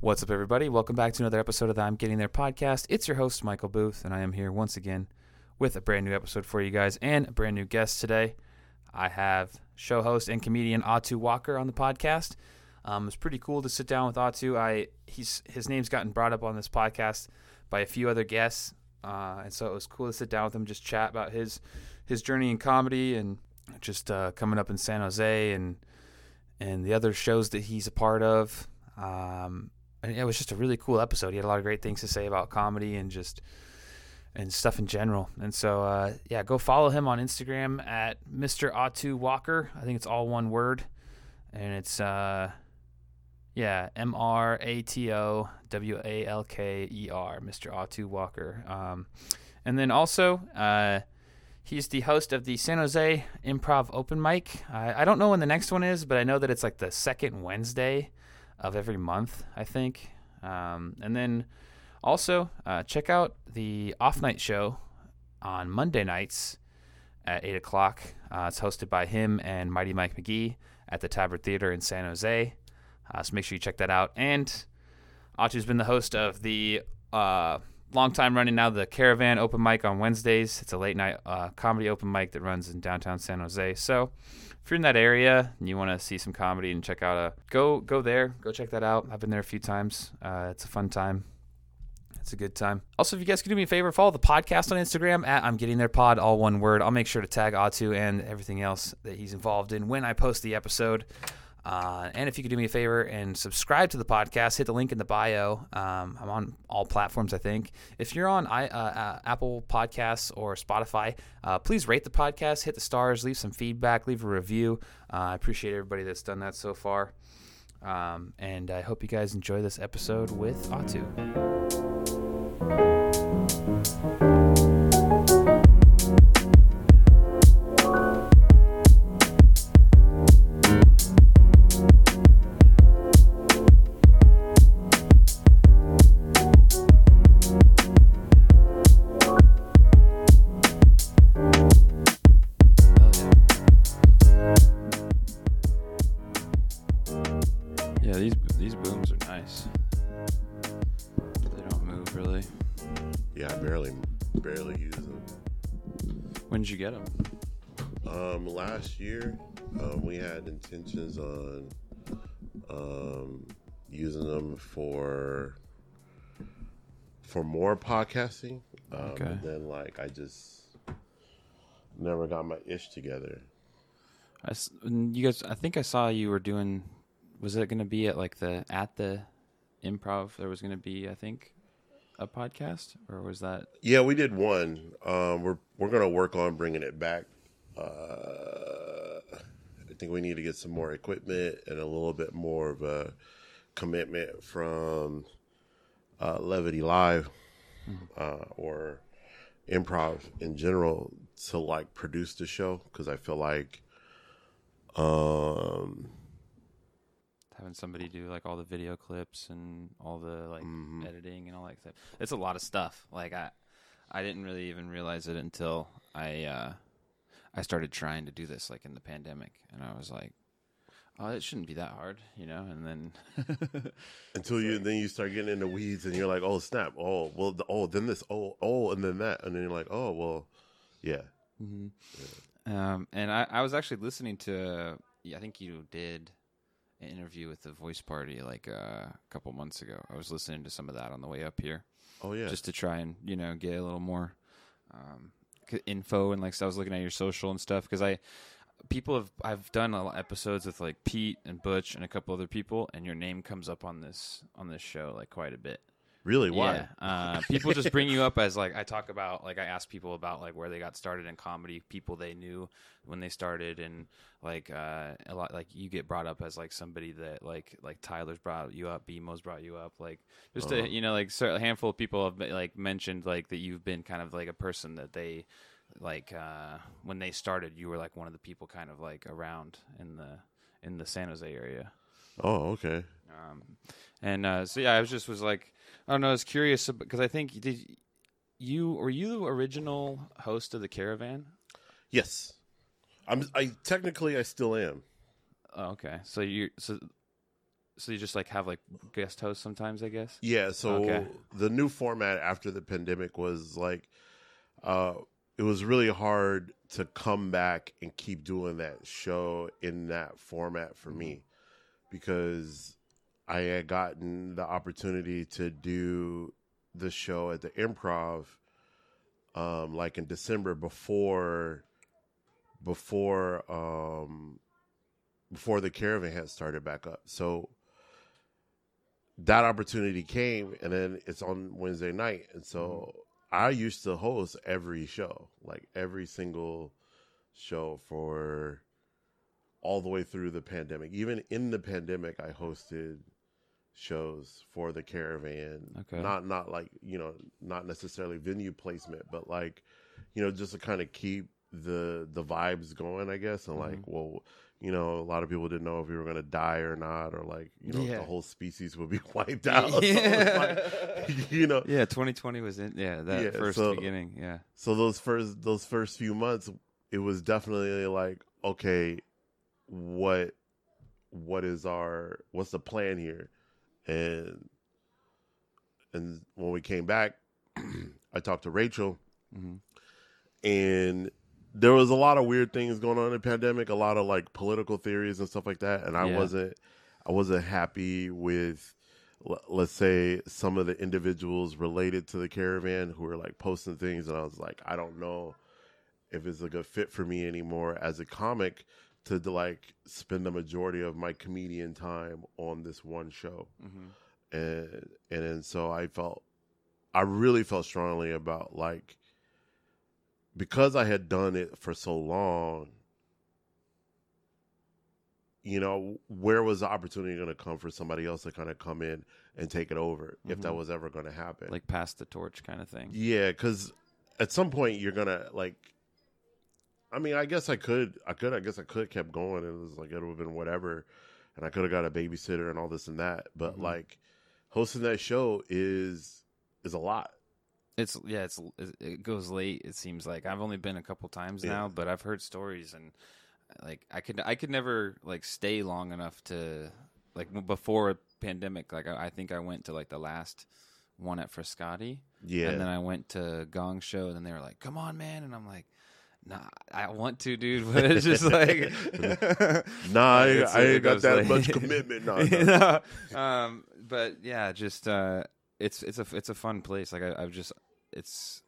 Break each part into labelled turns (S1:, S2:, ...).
S1: What's up, everybody? Welcome back to another episode of the I'm Getting There podcast. It's your host, Michael Booth, and I am here once again with a brand new episode for you guys and a brand new guest today. I have show host and comedian Ato Walker on the podcast. Um, it's pretty cool to sit down with Ato. I he's his name's gotten brought up on this podcast by a few other guests, uh, and so it was cool to sit down with him, just chat about his his journey in comedy and just uh, coming up in San Jose and and the other shows that he's a part of. Um, and it was just a really cool episode. He had a lot of great things to say about comedy and just and stuff in general. And so, uh, yeah, go follow him on Instagram at Mr. Ato Walker. I think it's all one word, and it's uh, yeah, M R A T O W A L K E R, Mr. Ato Walker. Um, and then also, uh, he's the host of the San Jose Improv Open Mic. I, I don't know when the next one is, but I know that it's like the second Wednesday of every month, I think. Um, and then also uh, check out the Off Night Show on Monday nights at 8 o'clock. Uh, it's hosted by him and Mighty Mike McGee at the Tabard Theater in San Jose. Uh, so make sure you check that out. And Ato's been the host of the uh, long time running now, the Caravan Open Mic on Wednesdays. It's a late night uh, comedy open mic that runs in downtown San Jose. So if you're in that area and you want to see some comedy and check out a go go there, go check that out. I've been there a few times. Uh, it's a fun time. It's a good time. Also, if you guys could do me a favor, follow the podcast on Instagram at I'm Getting There Pod, all one word. I'll make sure to tag Ato and everything else that he's involved in when I post the episode. Uh, and if you could do me a favor and subscribe to the podcast, hit the link in the bio. Um, I'm on all platforms, I think. If you're on I, uh, uh, Apple Podcasts or Spotify, uh, please rate the podcast, hit the stars, leave some feedback, leave a review. Uh, I appreciate everybody that's done that so far. Um, and I hope you guys enjoy this episode with
S2: Ato. Using them for for more podcasting. Um,
S1: Okay.
S2: and Then, like, I just never got my ish together.
S1: I you guys, I think I saw you were doing. Was it going to be at like the at the improv? There was going to be, I think, a podcast, or was that?
S2: Yeah, we did one. Um, we're we're gonna work on bringing it back. Uh, I think we need to get some more equipment and a little bit more of a commitment from uh, Levity Live uh, or improv in general to like produce the show because I feel like um
S1: having somebody do like all the video clips and all the like editing and all that stuff. It's a lot of stuff. Like I I didn't really even realize it until I uh I started trying to do this like in the pandemic and I was like oh it shouldn't be that hard, you know, and then
S2: until you then you start getting into weeds and you're like oh snap. Oh well the, oh then this. Oh oh and then that. And then you're like oh well yeah.
S1: Um, and I, I was actually listening to, I think you did an interview with the Voice Party like uh, a couple months ago. I was listening to some of that on the way up here,
S2: oh yeah.
S1: Just to try and you know get a little more um, info and like so I was looking at your social and stuff because I people have I've done a lot of episodes with like Pete and Butch and a couple other people, and your name comes up on this on this show like quite a bit.
S2: Really? Why?
S1: Yeah. Uh, people just bring you up as like I talk about like I ask people about like where they got started in comedy, people they knew when they started, and like uh, a lot like you get brought up as like somebody that like like Tyler's brought you up, BMO's brought you up, like just
S2: Uh-huh.
S1: a you know like a handful of people have like mentioned like that you've been kind of like a person that they like uh, when they started, you were like one of the people kind of like around in the in the San Jose area.
S2: Oh, okay.
S1: Um, and uh, so yeah, I was just was like, I don't know, I was curious because I think did you were you the original host of the Caravan?
S2: Yes. I'm I technically I still am.
S1: Oh, okay, so you so So you just like have like guest hosts sometimes, I guess.
S2: Yeah, so
S1: Okay.
S2: the new format after the pandemic was like uh it was really hard to come back and keep doing that show in that format for me because I had gotten the opportunity to do the show at the improv um like in December before before um before the caravan had started back up. So that opportunity came and then it's on Wednesday night. And so I used to host every show, like every single show for all the way through the pandemic. Even in the pandemic I hosted shows for the caravan.
S1: Okay.
S2: Not not like, you know, not necessarily venue placement, but like, you know, just to kind of keep the the vibes going, I guess. And like, well, you know, a lot of people didn't know if we were gonna die or not, or like, you know,
S1: Yeah.
S2: the whole species would be wiped out. So like, you know,
S1: Yeah, 2020 was in. Yeah, that
S2: Yeah,
S1: first
S2: so-
S1: beginning. Yeah.
S2: so those first those first few months, it was definitely like, okay, what what is our what's the plan here? And and when we came back, I talked to Rachel,
S1: Mhm.
S2: and there was a lot of weird things going on in the pandemic, a lot of like political theories and stuff like that, and I
S1: Yeah.
S2: wasn't I wasn't happy with let's say some of the individuals related to the caravan who were like posting things and I was like I don't know if it's a good fit for me anymore as a comic to like spend the majority of my comedian time on this one show
S1: Mhm.
S2: and and then so I felt I really felt strongly about like because I had done it for so long you know where was the opportunity going to come for somebody else to kind of come in and take it over if that
S1: Mhm.
S2: was ever going to happen
S1: Like pass the torch kind of thing.
S2: yeah cuz at some point you're going to like I mean I guess I could I could I guess I could kept going it was like it would have been whatever and I could have got a babysitter and all this and that but
S1: Mhm.
S2: like hosting that show is is a lot
S1: It's yeah, it's it goes late. It seems like I've only been a couple times
S2: Yeah.
S1: now, but I've heard stories and like I could I could never like stay long enough to like before a pandemic. Like I, I think I went to like the last one at Frascati,
S2: yeah
S1: and then I went to Gong Show, and then they were like, "Come on, man," and I'm like. Nah, I want to, dude, but it's just like
S2: nah I, I ain't got that
S1: late.
S2: much commitment nah,
S1: You know? um, but yeah, just uh, it's it's a it's a fun place. Like I, I've just it's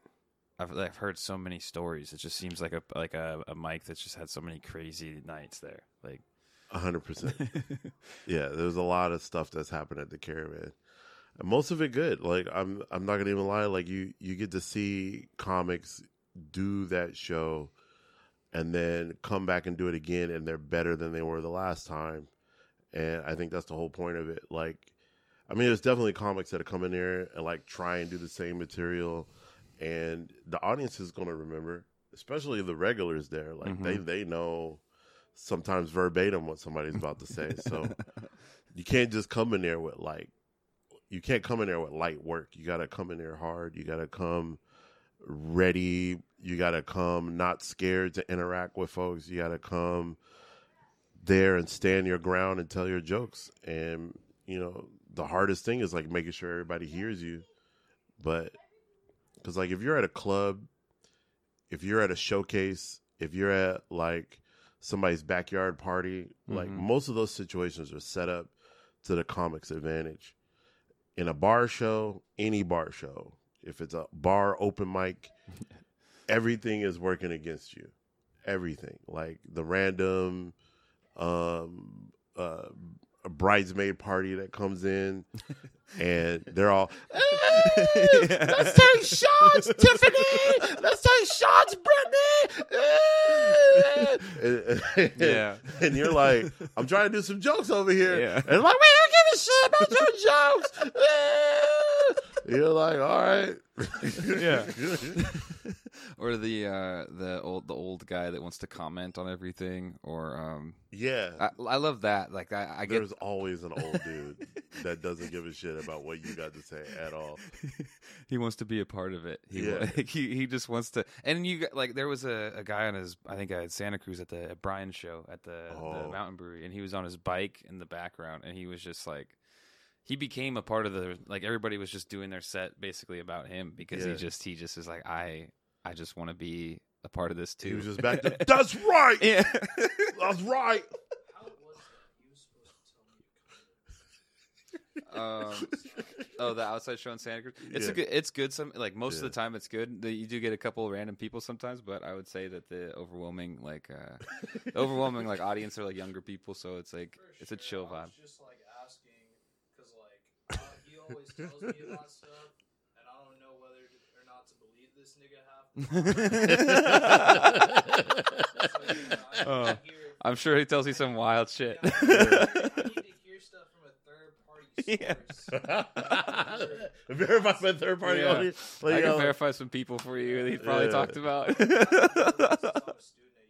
S1: I've I've heard so many stories. It just seems like a like a, a mic that's just had so many crazy nights there. Like
S2: hundred percent. Yeah there's a lot of stuff that's happened at the caravan and most of it good. Like i'm i'm not gonna even lie. Like you you get to see comics do that show and then come back and do it again and they're better than they were the last time. And i think that's the whole point of it. Like i mean there's definitely comics that come in there and like try and do the same material and the audience is gonna remember especially the regulars there like they mm-hmm. they know sometimes verbatim what somebody's about to say so you can't just come in there with like you can't come in there with light work. You got to come in there hard. You got to come ready. You got to come not scared to interact with folks. You got to come there and stand your ground and tell your jokes. And you know, the hardest thing is like making sure everybody hears you. But cuz like if you're at a club, if you're at a showcase, if you're at like somebody's backyard party, like
S1: Mhm.
S2: most of those situations are set up to the comics advantage. In a bar show, any bar show, if it's a bar open mic, everything is working against you. Everything. Like the random um uh bridesmaid party that comes in and they're all "Eh, let's take shots, Tiffany. Let's take shots, Brittany. Eh." And-
S1: Yeah.
S2: and you're like, I'm trying to do some jokes over here,
S1: Yeah.
S2: and I'm like, we don't give a shit about your jokes. You're like, all right.
S3: Yeah.
S1: or the uh, the old the old guy that wants to comment on everything, or um,
S2: yeah.
S1: I, I love that. Like I, I get
S2: There's always an old dude that doesn't give a shit about what you got to say at all.
S1: he wants to be a part of it. He
S2: Yeah.
S1: wa- he he just wants to. And you got- like there was a, a guy on his I think I had Santa Cruz at the at Brian's show at the, the
S2: Oh.
S1: Mountain Brewery, and he was on his bike in the background, and he was just like. He became a part of the like everybody was just doing their set basically about him because
S2: Yeah.
S1: he just he just is like I I just want to be a part of this too.
S2: He was just back there. That's right.
S1: yeah.
S2: That's right.
S4: How was that? He was supposed to tell me to come
S1: um, oh, the outside show in Santa Cruz. It's
S2: Yeah.
S1: a good. It's good. Some like most of the time, it's good. The- You do get a couple of random people sometimes, but I would say that the overwhelming like uh, the overwhelming like audience are like younger people. So it's like
S4: For
S1: it's a
S4: sure.
S1: chill
S4: I
S1: vibe.
S4: was just like asking because like uh, he always tells me about stuff, and I don't know whether to, or not to believe this nigga half. the time. So, you know, I
S1: Oh,
S4: need to hear-
S1: I'm sure he tells you some wild shit.
S4: Yeah, I need to hear stuff from a third party
S1: Yeah.
S4: source.
S2: Verify by third party
S1: Yeah.
S2: only. Like,
S1: I can
S2: uh,
S1: verify some people for you that he probably
S2: Yeah.
S1: talked about.
S4: I'm a student at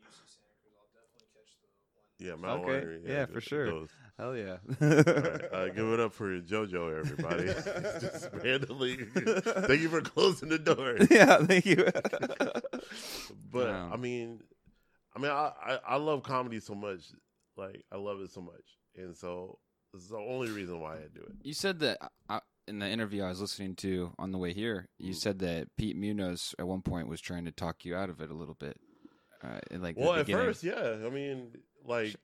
S4: UC Santa Cruz, I'll definitely catch the one.
S2: Yeah, Mount
S1: Okay.
S2: Winery,
S1: Yeah, for sure.
S2: those.
S1: Hell yeah.
S2: All right, uh, give it up for JoJo, everybody. Just randomly. Thank you for closing the door.
S1: yeah, thank you.
S2: But
S1: Wow.
S2: I mean, I mean, I, I I love comedy so much. Like I love it so much, and so this is the only reason why I do it.
S1: You said that uh, in the interview I was listening to on the way here. You
S2: Mm.
S1: said that Pete Munoz at one point was trying to talk you out of it a little bit. Uh, like
S2: Well, at first, yeah. I mean, like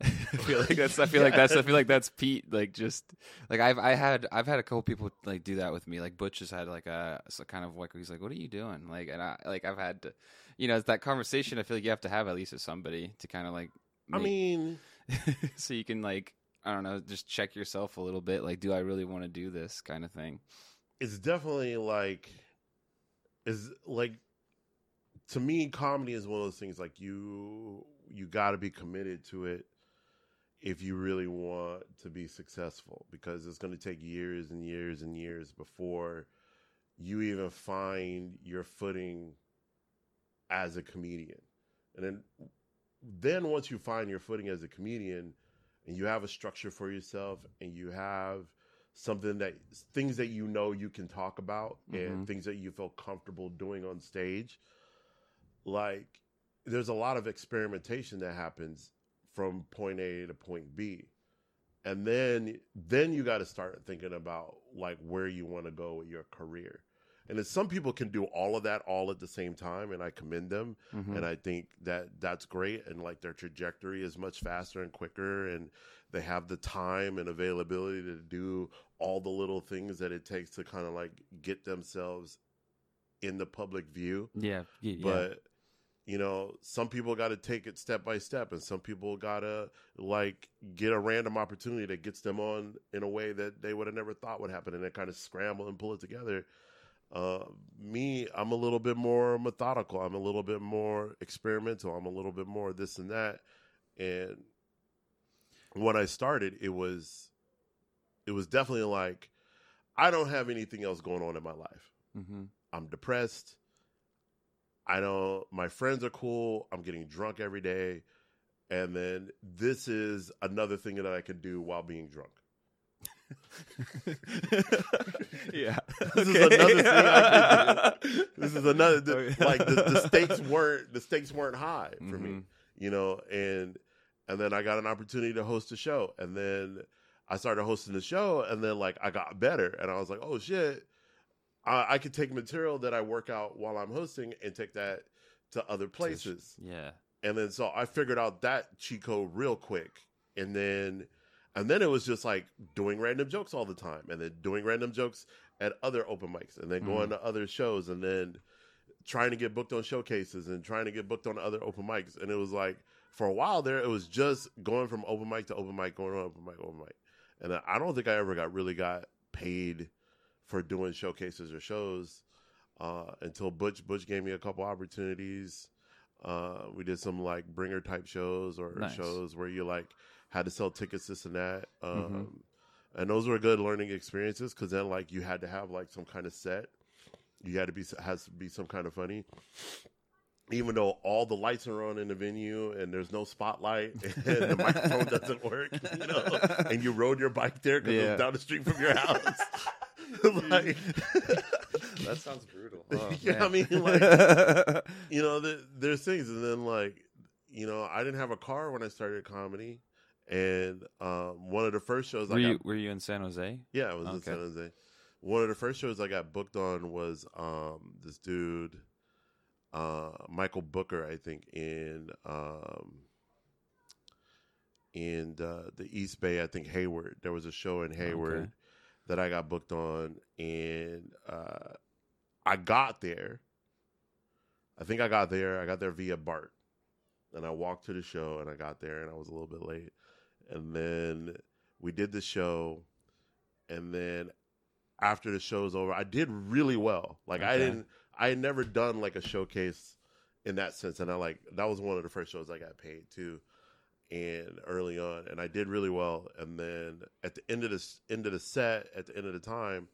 S1: I feel like that's. I feel like that's. I feel like that's Pete. Like just like I've I had I've had a couple people like do that with me. Like Butch has had like a, kind of like he's like, "What are you doing?" Like and I like I've had to, you know, it's that conversation. I feel like you have to have at least with somebody to kind of like.
S2: I mean,
S1: so you can like I don't know, just check yourself a little bit. Like, do I really want to do this kind of thing?
S2: it's definitely like is like to me comedy is one of those things like you you got to be committed to it if you really want to be successful because it's going to take years and years and years before you even find your footing as a comedian and then then once you find your footing as a comedian and you have a structure for yourself and you have something that things that you know you can talk about and
S1: Mhm.
S2: things that you feel comfortable doing on stage like there's a lot of experimentation that happens from point A to point B and then then you got to start thinking about like where you want to go with your career and then some people can do all of that all at the same time and i commend them
S1: Mhm.
S2: and I think that that's great. And like their trajectory is much faster and quicker, and they have the time and availability to do all the little things that it takes to kind of like get themselves in the public view.
S1: yeah, yeah.
S2: But you know, some people got to take it step by step, and some people got to like get a random opportunity that gets them on in a way that they would have never thought would happen, and they kind of scramble and pull it together. Uh, me, I'm a little bit more methodical. I'm a little bit more experimental. I'm a little bit more this and that. And when I started, it was, it was definitely like, I don't have anything else going on in my life.
S1: hmm
S2: I'm depressed. I don't, my friends are cool. I'm getting drunk every day. And then this is another thing that I can do while being drunk.
S1: yeah.
S2: This is another thing I can do. This is another, the,
S1: Okay.
S2: like the, the stakes weren't, the stakes weren't high for me,
S1: Mhm.
S2: you know, and, and then I got an opportunity to host a show and then I started hosting the show and then like I got better and I was like, oh shit, I, I could take material that I work out while I'm hosting and take that to other places.
S1: Yeah.
S2: And then so I figured out that Chico real quick. And then and then it was just like doing random jokes all the time and then doing random jokes at other open mics and then going to other shows and then trying to get booked on showcases and trying to get booked on other open mics. And it was like for a while there it was just going from open mic to open mic, going on open mic, open mic. And I don't think I ever got really got paid for doing showcases or shows uh, until Butch Butch gave me a couple opportunities. Uh, we did some like bringer type shows or
S1: Nice.
S2: shows where you like had to sell tickets, this and that. Um, and those were good learning experiences because then like you had to have like some kind of set. You had to be has to be some kind of funny. Even though all the lights are on in the venue and there's no spotlight and the microphone doesn't work, you know, and you rode your bike there because it
S1: Yeah.
S2: was down the street from your house. like,
S1: that sounds brutal.
S2: yeah, I mean, like, you know, th there's things, and then like, you know, I didn't have a car when I started comedy, and um, one of the first shows
S1: were
S2: I
S1: you were you in San Jose?
S2: yeah, it was in San Jose. One of the first shows I got booked on was um, this dude, uh, Michael Booker, I think, in um, in uh, the East Bay, I think Hayward. There was a show in Hayward
S1: Okay.
S2: That I got booked on, and uh, I got there. I think I got there. I got there via Bart, and I walked to the show, and I got there, and I was a little bit late, and then we did the show, and then after the show was over, I did really well. Like I didn't, I had never done like a showcase in that sense, and I like that was one of the first shows I got paid too, and early on, and I did really well. And then at the end of this end of the set, at the end of the time,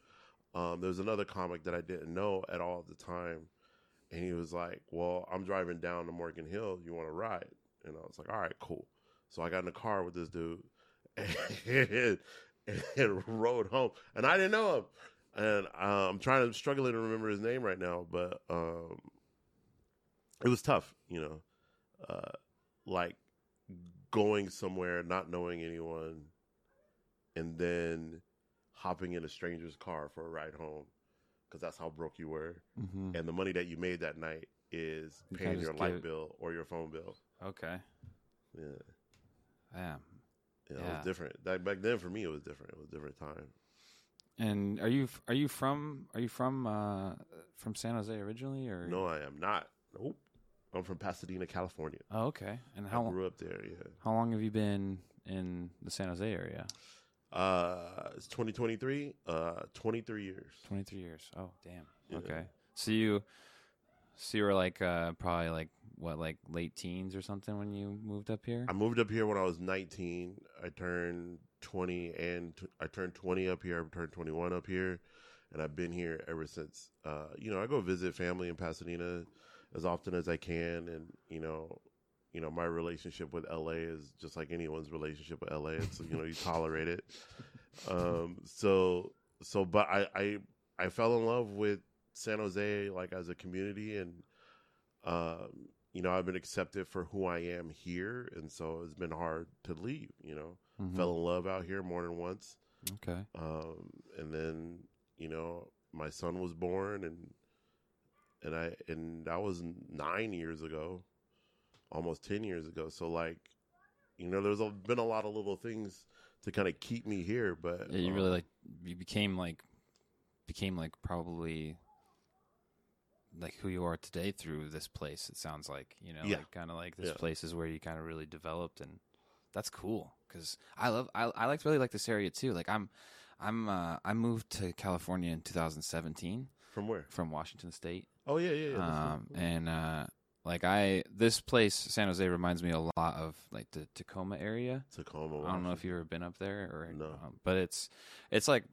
S2: um, there was another comic that I didn't know at all at the time, and he was like, "Well, I'm driving down to Morgan Hill. You want to ride?" And I was like, "All right, cool." So I got in the car with this dude and, and rode home, and I didn't know him. And uh, I'm trying to struggling to remember his name right now, but um, it was tough, you know, uh, like going somewhere, not knowing anyone, and then hopping in a stranger's car for a ride home because that's how broke you were,
S1: Mm-hmm.
S2: and the money that you made that night is
S1: You
S2: paying your light
S1: give-
S2: bill or your phone bill.
S1: Okay.
S2: Yeah,
S1: Yeah.
S2: yeah, it was different. That, back then, for me, it was different. It was a different time.
S1: And are you are you from are you from uh from San Jose originally or
S2: No, I am not. Nope. I'm from Pasadena, California.
S1: Oh, okay. And how
S2: I
S1: how
S2: grew up there. Yeah.
S1: how long have you been in the San Jose area?
S2: Uh, it's 2023. Uh, 23 years.
S1: 23 years. Oh, damn.
S2: Yeah.
S1: Okay. So you so you were like uh probably like what like late teens or something when you moved up here?
S2: I moved up here when I was 19. I turned 20 and t- I turned 20 up here. I turned 21 up here, and I've been here ever since. Uh, you know, I go visit family in Pasadena as often as I can, and you know, you know, my relationship with LA is just like anyone's relationship with LA. It's you know, you tolerate it. Um, so so, but I I I fell in love with San Jose like as a community and um you know, I've been accepted for who I am here, and so it's been hard to leave. You know,
S1: Mhm.
S2: fell in love out here more than once,
S1: Okay.
S2: um, and then you know, my son was born, and and I and that was nine years ago, almost ten years ago. So like, you know, there's a, been a lot of little things to kind of keep me here, but
S1: Yeah, you really
S2: um,
S1: like you became like became like probably like who you are today through this place. It sounds like you know,
S2: Yeah.
S1: like kind of like this
S2: Yeah.
S1: place is where you kind of really developed, and that's cool because I love I I like really like this area too. Like I'm I'm uh, I moved to California in 2017
S2: from where?
S1: from Washington State,
S2: Oh yeah, yeah, yeah.
S1: um,
S2: right.
S1: and uh, like I this place San Jose reminds me a lot of like the Tacoma area.
S2: Tacoma.
S1: I don't know if you've ever been up there or
S2: No.
S1: um, but it's it's like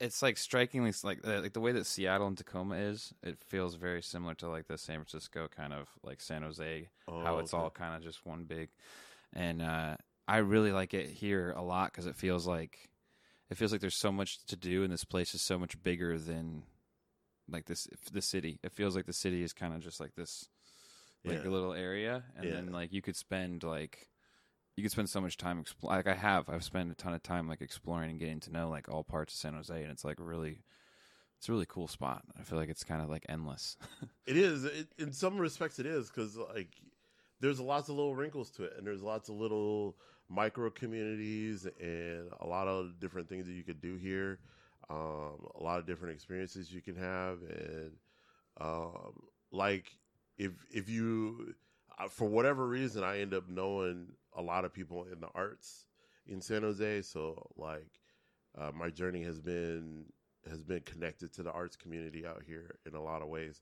S1: it's like strikingly like uh, like the way that Seattle and Tacoma is. It feels very similar to like the San Francisco kind of like San Jose,
S2: Oh,
S1: how it's
S2: okay.
S1: all kind of just one big. And uh, I really like it here a lot because it feels like it feels like there's so much to do, and this place is so much bigger than like this the city. It feels like the city is kind of just like this like
S2: Yeah.
S1: a little area, and
S2: Yeah.
S1: then like you could spend like you could spend so much time expl- like I have. I've spent a ton of time like exploring and getting to know like all parts of San Jose, and it's like really, it's a really cool spot. I feel like it's kind of like endless.
S2: It is. It, in some respects, it is because like there's lots of little wrinkles to it, and there's lots of little micro communities and a lot of different things that you could do here. Um, a lot of different experiences you can have, and um, like if if you uh, for whatever reason, I end up knowing a lot of people in the arts in San Jose. So like uh, my journey has been has been connected to the arts community out here in a lot of ways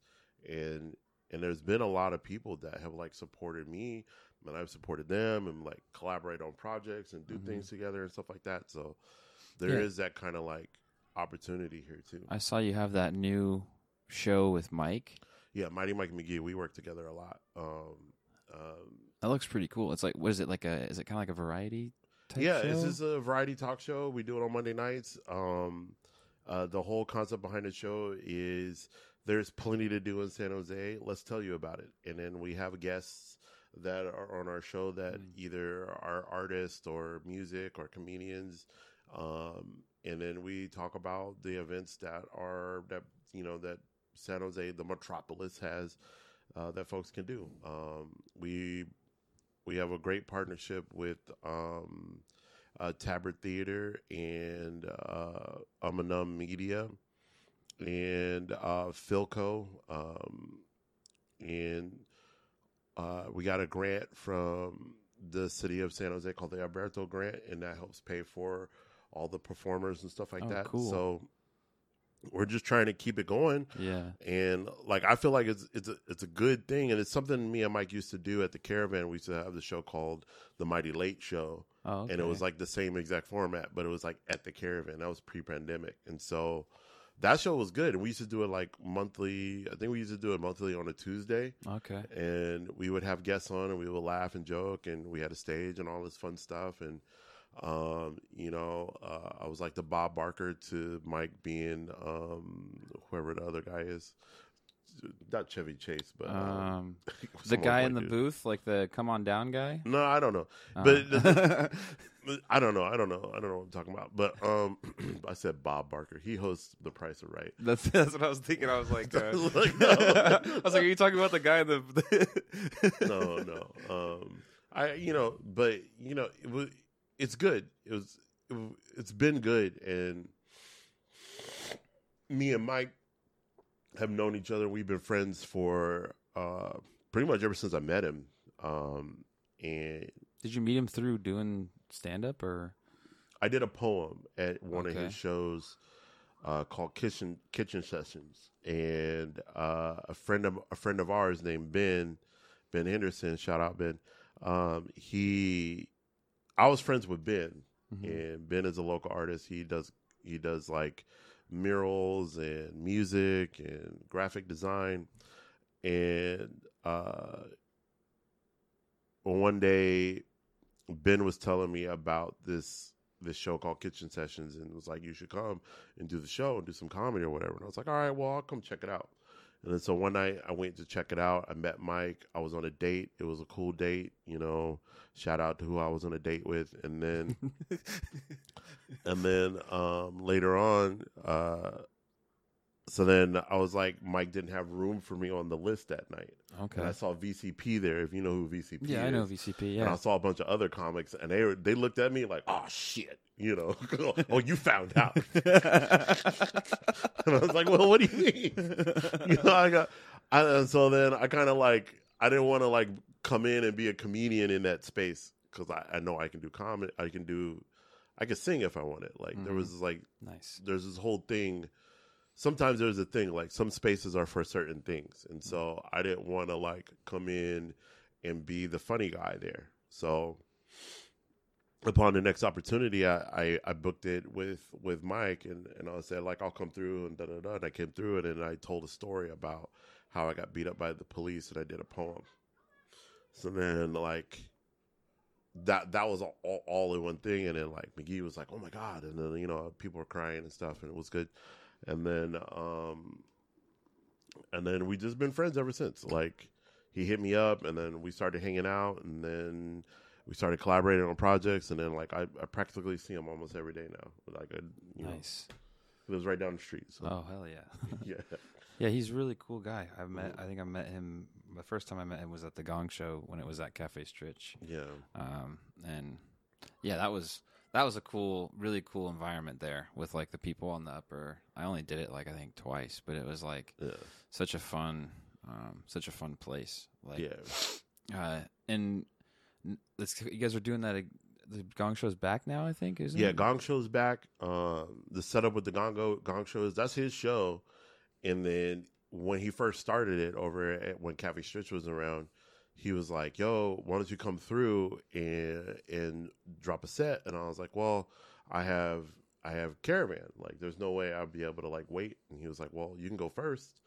S2: and and there's been a lot of people that have like supported me and I've supported them and like collaborate on projects and do
S1: Mhm.
S2: things together and stuff like that. So there is
S1: Yeah.
S2: that kind of like opportunity here too.
S1: I saw you have that new show with Mike.
S2: yeah, Mighty Mike McGee, we work together a lot. Um, um,
S1: That looks pretty cool. It's like what is it like a is it kind of like a variety type
S2: yeah,
S1: show?
S2: this is a variety talk show. We do it on Monday nights. Um, uh, the whole concept behind the show is there's plenty to do in San Jose. Let's tell you about it. And then we have guests that are on our show that
S1: Mm.
S2: either are artists or music or comedians. Um, and then we talk about the events that are that you know that San Jose, the metropolis, has uh, that folks can do. Um, we we have a great partnership with um, uh, Tabard Theater and uh, Umanum Media and uh, Philco. Um, and uh, we got a grant from the city of San Jose called the Alberto Grant, and that helps pay for all the performers and stuff like
S1: Oh,
S2: that.
S1: cool.
S2: So we're just trying to keep it going
S1: yeah.
S2: and like I feel like it's it's a it's a good thing, and it's something me and Mike used to do at the Caravan. We used to have the show called the Mighty Late Show,
S1: Oh, okay.
S2: and it was like the same exact format, but it was like at the Caravan. That was pre-pandemic, and so that show was good. And we used to do it like monthly. I think we used to do it monthly on a Tuesday,
S1: okay.
S2: and we would have guests on, and we would laugh and joke, and we had a stage and all this fun stuff, and. Um, you know, uh, I was like the Bob Barker to Mike being um, whoever the other guy is, not Chevy Chase, but um,
S1: Um, the guy in the
S2: dude.
S1: booth, like the come on down guy.
S2: No, I don't know,
S1: Oh.
S2: but the- I don't know. I don't know. I don't know what I'm talking about. But um, I said Bob Barker. He hosts The Price of Right.
S1: That's that's what I was thinking. I was like, uh. I was like, are you talking about the guy in the?
S2: no, no. Um, I, you know, but you know, it was, it's good. It was it, it's been good, and me and Mike have known each other. We've been friends for uh, pretty much ever since I met him. Um, and
S1: Did you meet him through doing stand up or?
S2: I did a poem at one of his shows uh, called Kitchen Kitchen Sessions, and uh, a friend of a friend of ours named Ben Ben Henderson, shout out Ben. Um, he, I was friends with Ben,
S1: Mhm.
S2: and Ben is a local artist. He does he does like murals and music and graphic design, and uh, one day Ben was telling me about this this show called Kitchen Sessions and was like, you should come and do the show and do some comedy or whatever. And I was like, all right, well, I'll come check it out. And then so one night I went to check it out. I met Mike. I was on a date. It was a cool date, you know. Shout out to who I was on a date with. And then and then um, later on, uh, so then I was like, Mike didn't have room for me on the list that night.
S1: Okay.
S2: And I saw VCP there. If you know who VCP is,
S1: Yeah, I know VCP. Yeah.
S2: And I saw a bunch of other comics, and they were, they looked at me like, "Oh shit," you know. oh, you found out. and I was like, "Well, what do you mean?" you know, I got. I, and so then I kind of like I didn't want to like come in and be a comedian in that space because I, I know I can do comedy. I can do. I can sing if I wanted. Like there
S1: Mhm.
S2: was like
S1: nice.
S2: there's this whole thing. Sometimes there's a thing like some spaces are for certain things, and so I didn't want to like come in and be the funny guy there. So upon the next opportunity, I, I, I booked it with with Mike, and and I said like I'll come through and da da da. And I came through it, and I told a story about how I got beat up by the police, and I did a poem. So then like that that was all, all, all in one thing and then like mcgee was like oh my god and then you know people were crying and stuff and it was good and then um and then we just been friends ever since like he hit me up and then we started hanging out and then we started collaborating on projects and then like i, I practically see him almost every day now like I, you know
S1: Nice.
S2: he lives right down the street so
S1: Oh hell yeah.
S2: yeah
S1: Yeah, he's a really cool guy. I've met. I think I met him. The first time I met him was at the Gong Show when it was at Cafe Stritch.
S2: yeah
S1: Um, and yeah, that was that was a cool, really cool environment there with like the people on the upper. I only did it like I think twice, but it was like
S2: yeah
S1: such a fun, um, such a fun place. Like,
S2: yeah
S1: uh, and this, you guys are doing that. The Gong Show's back now, I think, isn't it?
S2: Yeah,
S1: it?
S2: Gong Show's back. Um, the setup with the Gongo Gong Show is that's his show, and then when he first started it over at when Cafe Stritch was around, he was like, "Yo, why don't you come through and and drop a set?" And I was like, "Well, I have I have caravan. Like, there's no way I'd be able to like wait. And he was like, well, you can go first.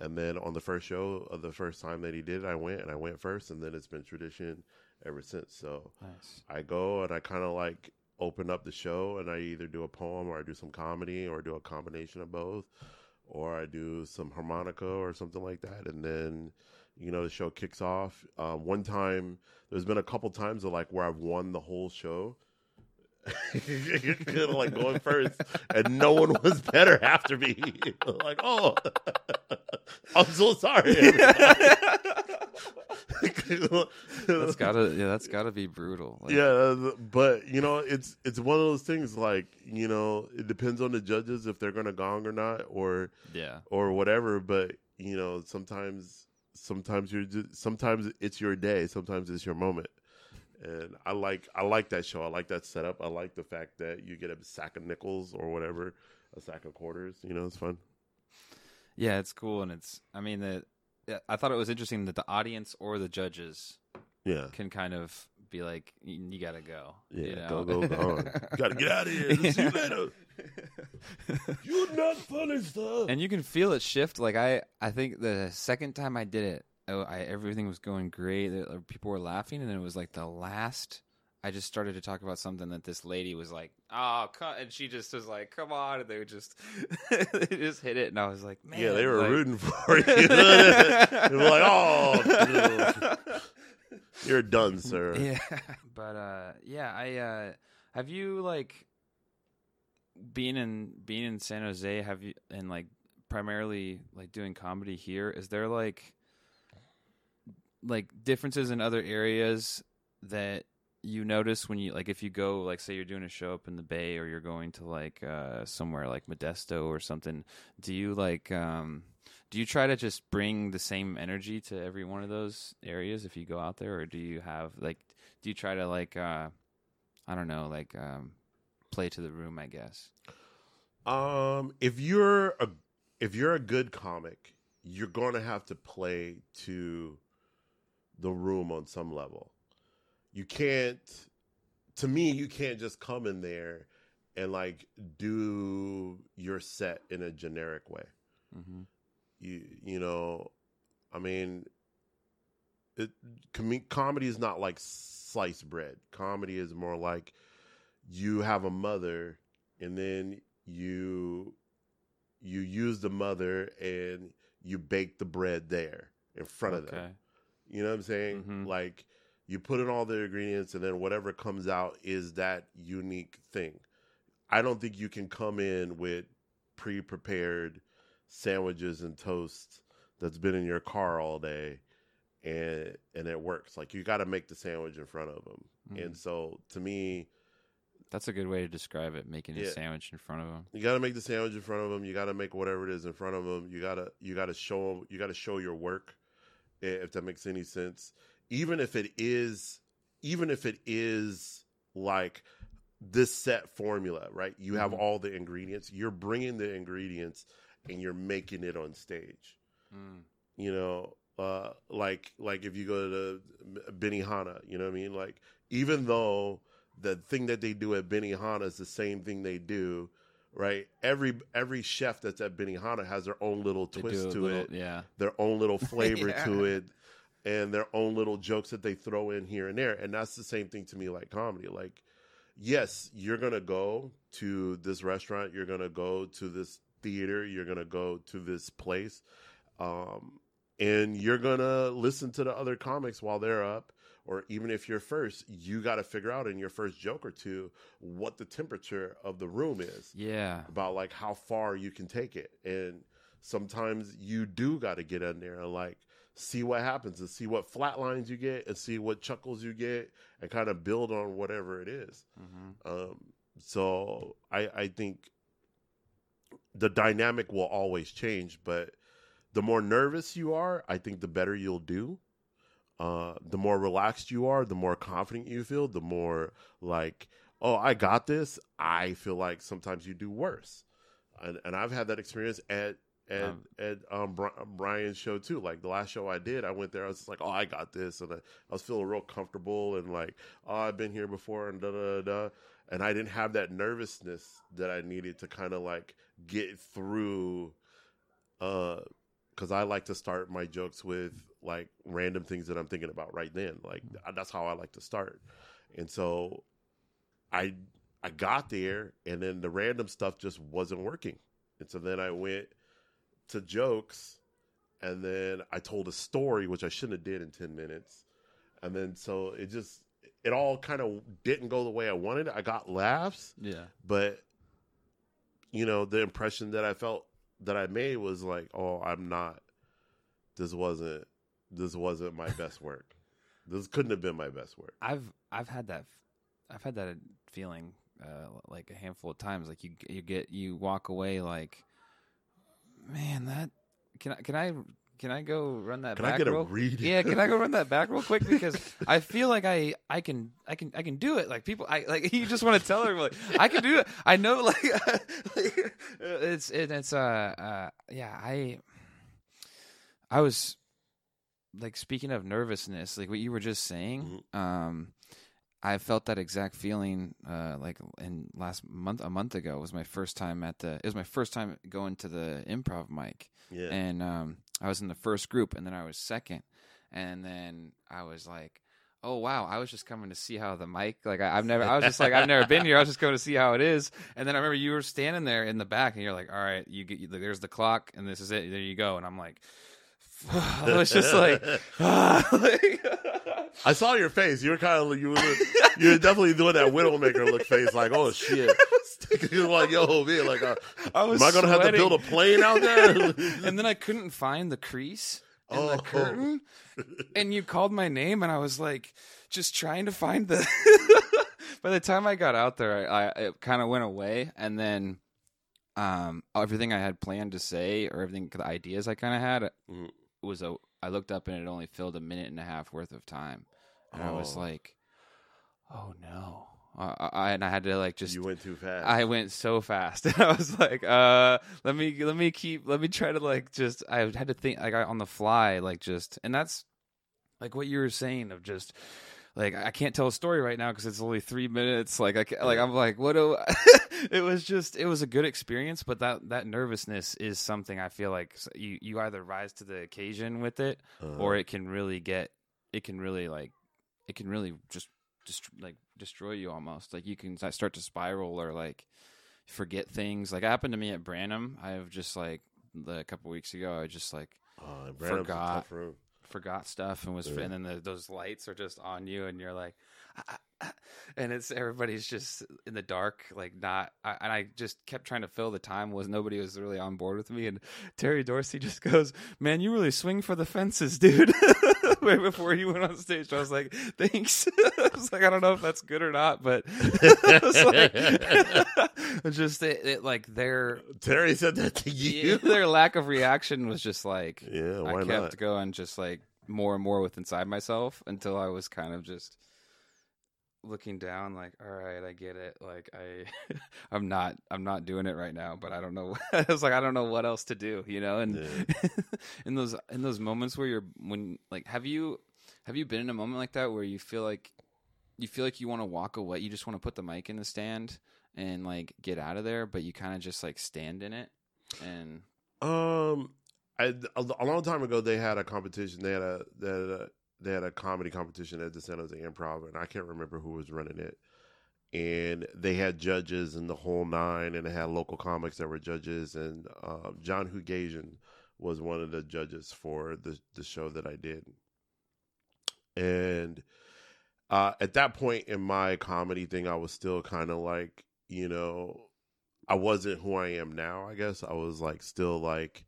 S2: And then on the first show of the first time that he did, it, I went and I went first, and then it's been tradition ever since. So
S1: Nice.
S2: I go and I kind of like open up the show and I either do a poem or I do some comedy or do a combination of both or I do some harmonica or something like that. And then, you know, the show kicks off. Um, one time, there's been a couple times of like where I've won the whole show. Like going first, and no one was better after me. like, oh, I'm so sorry.
S1: That's gotta yeah, that's gotta be brutal. Like,
S2: yeah, but you know, it's it's one of those things. Like you know, it depends on the judges if they're gonna gong or not, or
S1: yeah.
S2: or whatever. But you know, sometimes sometimes you're just, sometimes it's your day, sometimes it's your moment. And I like I like that show. I like that setup. I like the fact that you get a sack of nickels or whatever, a sack of quarters. You know, it's fun.
S1: Yeah, it's cool, and it's. I mean, the. I thought it was interesting that the audience or the judges
S2: Yeah,
S1: can kind of be like, "You you gotta go."
S2: yeah.
S1: you know?
S2: Go go go. Gotta get out of here. See you later. You're not funny, sir.
S1: and you can feel it shift. Like I, I think the second time I did it, oh, I, everything was going great. People were laughing, and then it was like the last. I just started to talk about something that this lady was like, "Oh, come," and she just was like, "Come on!" And they would just, they just hit it, and I was like, "Man,
S2: yeah, they were
S1: like-
S2: rooting for you. they were like, "Oh, dude, you're done, sir."
S1: Yeah, but uh, yeah, I uh, have you like being in being in San Jose? Have you and like primarily like doing comedy here? Is there like like differences in other areas that you notice when you like if you go like say you're doing a show up in the Bay or you're going to like uh, somewhere like Modesto or something? Do you like um do you try to just bring the same energy to every one of those areas if you go out there or do you have like do you try to like uh i don't know like um play to the room i guess
S2: Um, if you're a if you're a good comic, you're going to have to play to the room on some level. You can't. To me, you can't just come in there and like do your set in a generic way.
S1: mm-hmm.
S2: you you know i mean it com- comedy is not like sliced bread comedy is more like you have a mother and then you you use the mother and you bake the bread there in front of them. You know what i'm saying?
S1: Mhm.
S2: like you put in all the ingredients and then whatever comes out is that unique thing. I don't think you can come in with pre-prepared sandwiches and toast that's been in your car all day and and it works. Like you got to make the sandwich in front of them
S1: Mhm.
S2: and so to me
S1: that's a good way to describe it making a sandwich in front of them
S2: you got to make the sandwich in front of them you got to make whatever it is in front of them you got to you got to show them you got to show your work if that makes any sense. Even if it is even if it is like this set formula right? You have
S1: Mhm.
S2: all the ingredients. You're bringing the ingredients and you're making it on stage.
S1: Mm.
S2: you know uh like like if you go to benihana you know what i mean? Like even though the thing that they do at benihana is the same thing they do right? Every every chef that's at benihana has their own little twist to
S1: little-
S2: it
S1: yeah.
S2: their own little flavor to it and their own little jokes that they throw in here and there and that's the same thing to me like comedy. Like yes you're gonna go to this restaurant you're gonna go to this theater you're gonna go to this place um, and you're gonna listen to the other comics while they're up or even if you're first you got to figure out in your first joke or two what the temperature of the room is.
S1: Yeah.
S2: About like how far you can take it. And sometimes you do got to get in there and like see what happens and see what flat lines you get and see what chuckles you get and kind of build on whatever it is.
S1: Hmm
S2: um, so I, I think the dynamic will always change, but the more nervous you are, I think the better you'll do. Uh, the more relaxed you are, the more confident you feel, the more like, oh, I got this. I feel like sometimes you do worse, and, and I've had that experience at at
S1: Um,
S2: at um, Brian's show too. Like the last show I did, I went there. I was just like, oh, I got this, and I, I was feeling real comfortable and like, oh, I've been here before, and da da da. da. and I didn't have that nervousness that I needed to kind of like get through. Uh, because I like to start my jokes with like random things that I'm thinking about right then. Like mm-hmm. that's how I like to start, and so I I got there, and then the random stuff just wasn't working, and so then I went to jokes, and then I told a story which I shouldn't have did in ten minutes, and then so it just it all kind of didn't go the way I wanted. I got laughs,
S1: Yeah.
S2: but you know the impression that I felt that I made was like, oh, I'm not. This wasn't. This wasn't my best work. This couldn't have been my best work.
S1: I've I've had that I've had that feeling uh, like a handful of times. Like you you get you walk away like, man, that can I can I can I go run that
S2: Can I
S1: back
S2: get a
S1: real?
S2: read?
S1: Yeah, can I go run that back real quick because I feel like I I can I can I can do it. Like people, I like you just want to tell like I can do it. I know like, like it's it, it's uh uh yeah I I was like speaking of nervousness, like what you were just saying. Um, I felt that exact feeling uh like in last month a month ago was my first time at the it was my first time going to the improv mic
S2: Yeah.
S1: and um, I was in the first group, and then I was second, and then I was like, "Oh wow!" I was just coming to see how the mic, like I, I've never, I was just like, I've never been here. I was just going to see how it is, and then I remember you were standing there in the back, and you're like, "All right, you get, there's the clock, and this is it. There you go." And I'm like, I was just like, like
S2: I saw your face. You were kind of you were you were definitely doing that widowmaker look face, like oh shit. You're like yo man, like uh,
S1: I was
S2: am I gonna have to build a plane out there?
S1: and then I couldn't find the crease in
S2: Oh.
S1: the curtain, and you called my name, and I was like, just trying to find the. By the time I got out there, I, I it kind of went away, and then, um, everything I had planned to say or everything the ideas I kind of had
S2: Mhm.
S1: Was a. I looked up and it only filled a minute and a half worth of time, and I was
S2: Oh.
S1: like, "Oh no!" I, I, and I had to like just
S2: you went too fast.
S1: I went so fast. And I was like, uh, let me let me keep let me try to like just I had to think like I, on the fly like just and that's like what you were saying of just like I can't tell a story right now because it's only three minutes. Like I like I'm like what do it was just it was a good experience, but that that nervousness is something I feel like you you either rise to the occasion with it
S2: Uh,
S1: or it can really get it can really like it can really just just like destroy you almost. Like you can start to spiral or like forget things. Like it happened to me at branham i've just like the, a couple weeks ago i just like
S2: uh,
S1: forgot. Forgot stuff and was
S2: Yeah.
S1: and then the, those lights are just on you and you're like "Ah, ah, ah," and it's everybody's just in the dark like not I, and i just kept trying to fill the time was nobody was really on board with me and terry dorsey just goes man you really swing for the fences dude right before you went on stage i was like thanks i was like i don't know if that's good or not but like, just it, it, like their
S2: Terry said that to you.
S1: their lack of reaction was just like
S2: Yeah,
S1: I kept
S2: not?
S1: going just like more and more with inside myself until I was kind of just looking down like all right I get it like I I'm not I'm not doing it right now but I don't know I was like I don't know what else to do you know and in those in those moments where you're when like have you have you been in a moment like that where you feel like you feel like you want to walk away you just want to put the mic in the stand and like get out of there but you kind of just like stand in it and
S2: Um, I, a, a long time ago they had a competition. They had a they had a, they had a comedy competition at the San Jose Improv, and I can't remember who was running it. And they had judges and the whole nine, and they had local comics that were judges. And uh, John Hugazian was one of the judges for the the show that I did. And uh, at that point in my comedy thing, I was still kind of like, you know, I wasn't who I am now, I guess. I was like still like,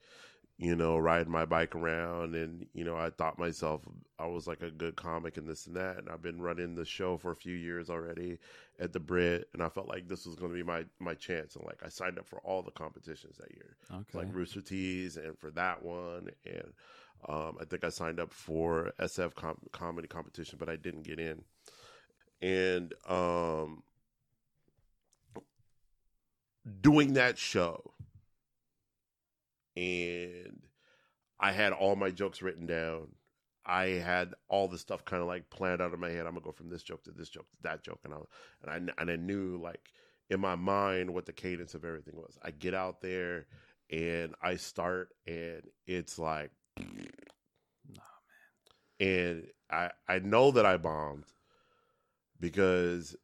S2: you know, riding my bike around and, you know, I thought myself I was like a good comic and this and that. And I've been running the show for a few years already at the Brit and I felt like this was gonna be my my chance. And like I signed up for all the competitions that year.
S1: okay
S2: Like Rooster Teeth and for that one and um, I think I signed up for SF com- comedy competition, but I didn't get in. And um, doing that show, and I had all my jokes written down. I had all the stuff kind of like planned out in my head. I'm gonna go from this joke to this joke to that joke, and I and I and I knew like in my mind what the cadence of everything was. I get out there and I start, and it's like, and I I know that I bombed because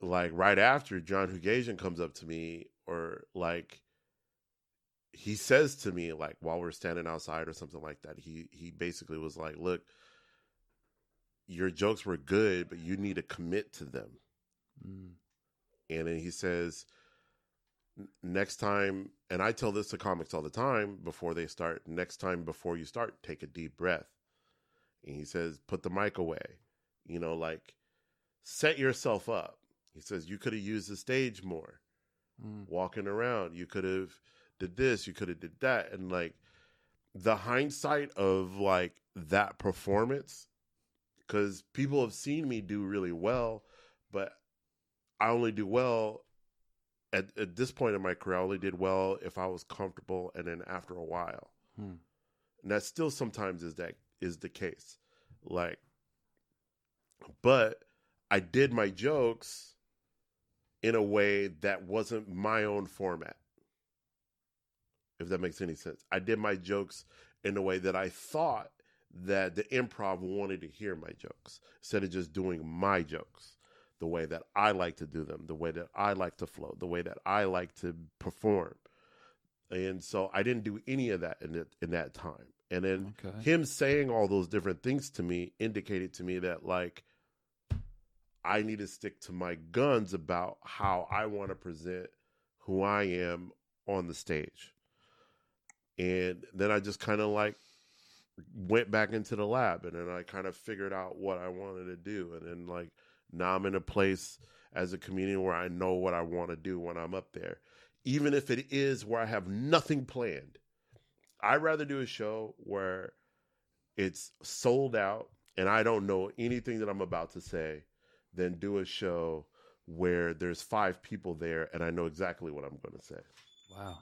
S2: like right after John Hugasian comes up to me or like he says to me like while we're standing outside or something like that he he basically was like look your jokes were good but you need to commit to them.
S1: Mm.
S2: and then he says next time and I tell this to comics all the time before they start next time before you start take a deep breath. And he says put the mic away. You know like set yourself up. He says you could have used the stage more.
S1: Mm.
S2: walking around you could have did this you could have did that and like the hindsight of like that performance because people have seen me do really well but i only do well at, at this point in my career i only did well if i was comfortable and then after a while
S1: Hmm.
S2: and that still sometimes is that is the case like but i did my jokes in a way that wasn't my own format if that makes any sense i did my jokes in a way that i thought that the improv wanted to hear my jokes instead of just doing my jokes the way that i like to do them the way that i like to flow the way that i like to perform and so i didn't do any of that in, it, in that time and then
S1: Okay.
S2: him saying all those different things to me indicated to me that like I need to stick to my guns about how I want to present who I am on the stage. And then I just kind of like went back into the lab and then I kind of figured out what I wanted to do. And then like now I'm in a place as a comedian where I know what I want to do when I'm up there. Even if it is where I have nothing planned. I'd rather do a show where it's sold out and I don't know anything that I'm about to say than do a show where there's five people there and I know exactly what I'm going to say
S1: Wow.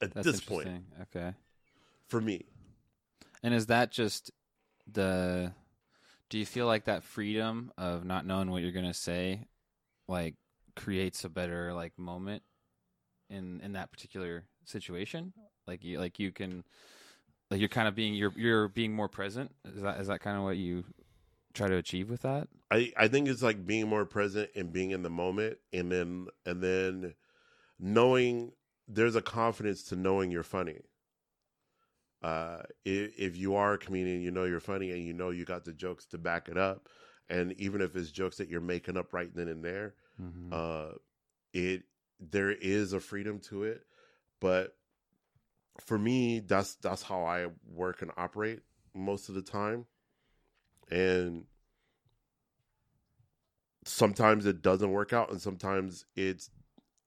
S2: At
S1: That's
S2: this point.
S1: Okay.
S2: for me.
S1: And is that just the? Do you feel like that freedom of not knowing what you're gonna say, like, creates a better like moment in in that particular situation? Like you like you can, like you're kind of being you're you're being more present. Is that is that kind of what you try to achieve with that?
S2: I, I think it's like being more present and being in the moment and then and then knowing there's a confidence to knowing you're funny. Uh, if, if you are a comedian, you know you're funny and you know you got the jokes to back it up. And even if it's jokes that you're making up right then and there,
S1: Mm-hmm.
S2: uh, it there is a freedom to it. But for me, that's that's how I work and operate most of the time. And sometimes it doesn't work out and sometimes it's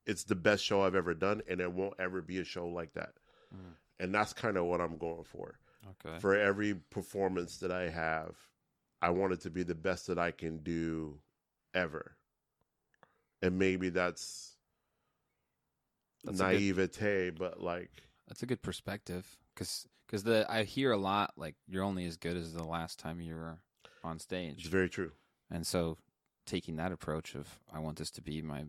S2: it's the best show I've ever done and it won't ever be a show like that.
S1: Mm.
S2: And that's kind of what I'm going for.
S1: okay.
S2: For every performance that I have, I want it to be the best that I can do ever. And maybe that's,
S1: That's a good-
S2: naivete, but like
S1: That's a good perspective because because the I hear a lot like you're only as good as the last time you were on stage.
S2: it's very true.
S1: and so taking that approach of I want this to be my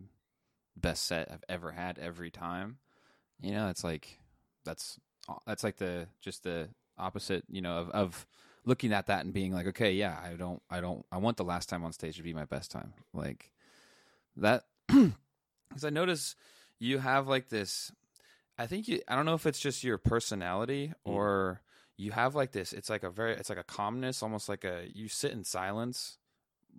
S1: best set I've ever had every time, you know, it's like that's uh, that's like the just the opposite, you know, of, of looking at that and being like, okay, yeah, I don't, I don't, I want the last time on stage to be my best time, like that, because I notice you have like this I think you I don't know if it's just your personality mm. or you have like this it's like a very it's like a calmness almost like a you sit in silence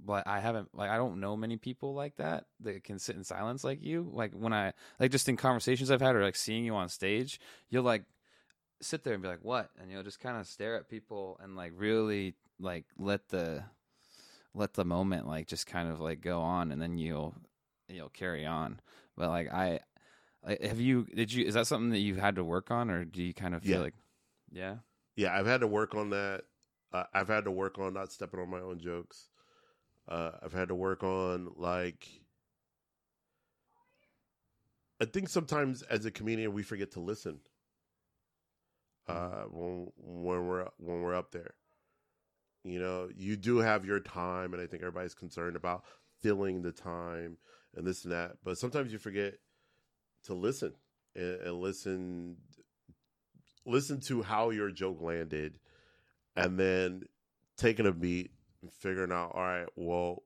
S1: but I haven't like I don't know many people like that that can sit in silence like you like when I like just in conversations I've had or like seeing you on stage you'll like sit there and be like what and you'll just kind of stare at people and like really like let the let the moment like just kind of like go on and then you'll you'll carry on but like I like, have you? Did you? Is that something that you've had to work on, or do you kind of feel
S2: Yeah.
S1: like, yeah?
S2: Yeah, I've had to work on that. Uh, I've had to work on not stepping on my own jokes. Uh, I've had to work on like. I think sometimes as a comedian we forget to listen. Uh, when when we're when we're up there, You know, you do have your time, and I think everybody's concerned about filling the time and this and that. But sometimes you forget to listen and, and listen, listen to how your joke landed, and then taking a beat and figuring out, all right, well,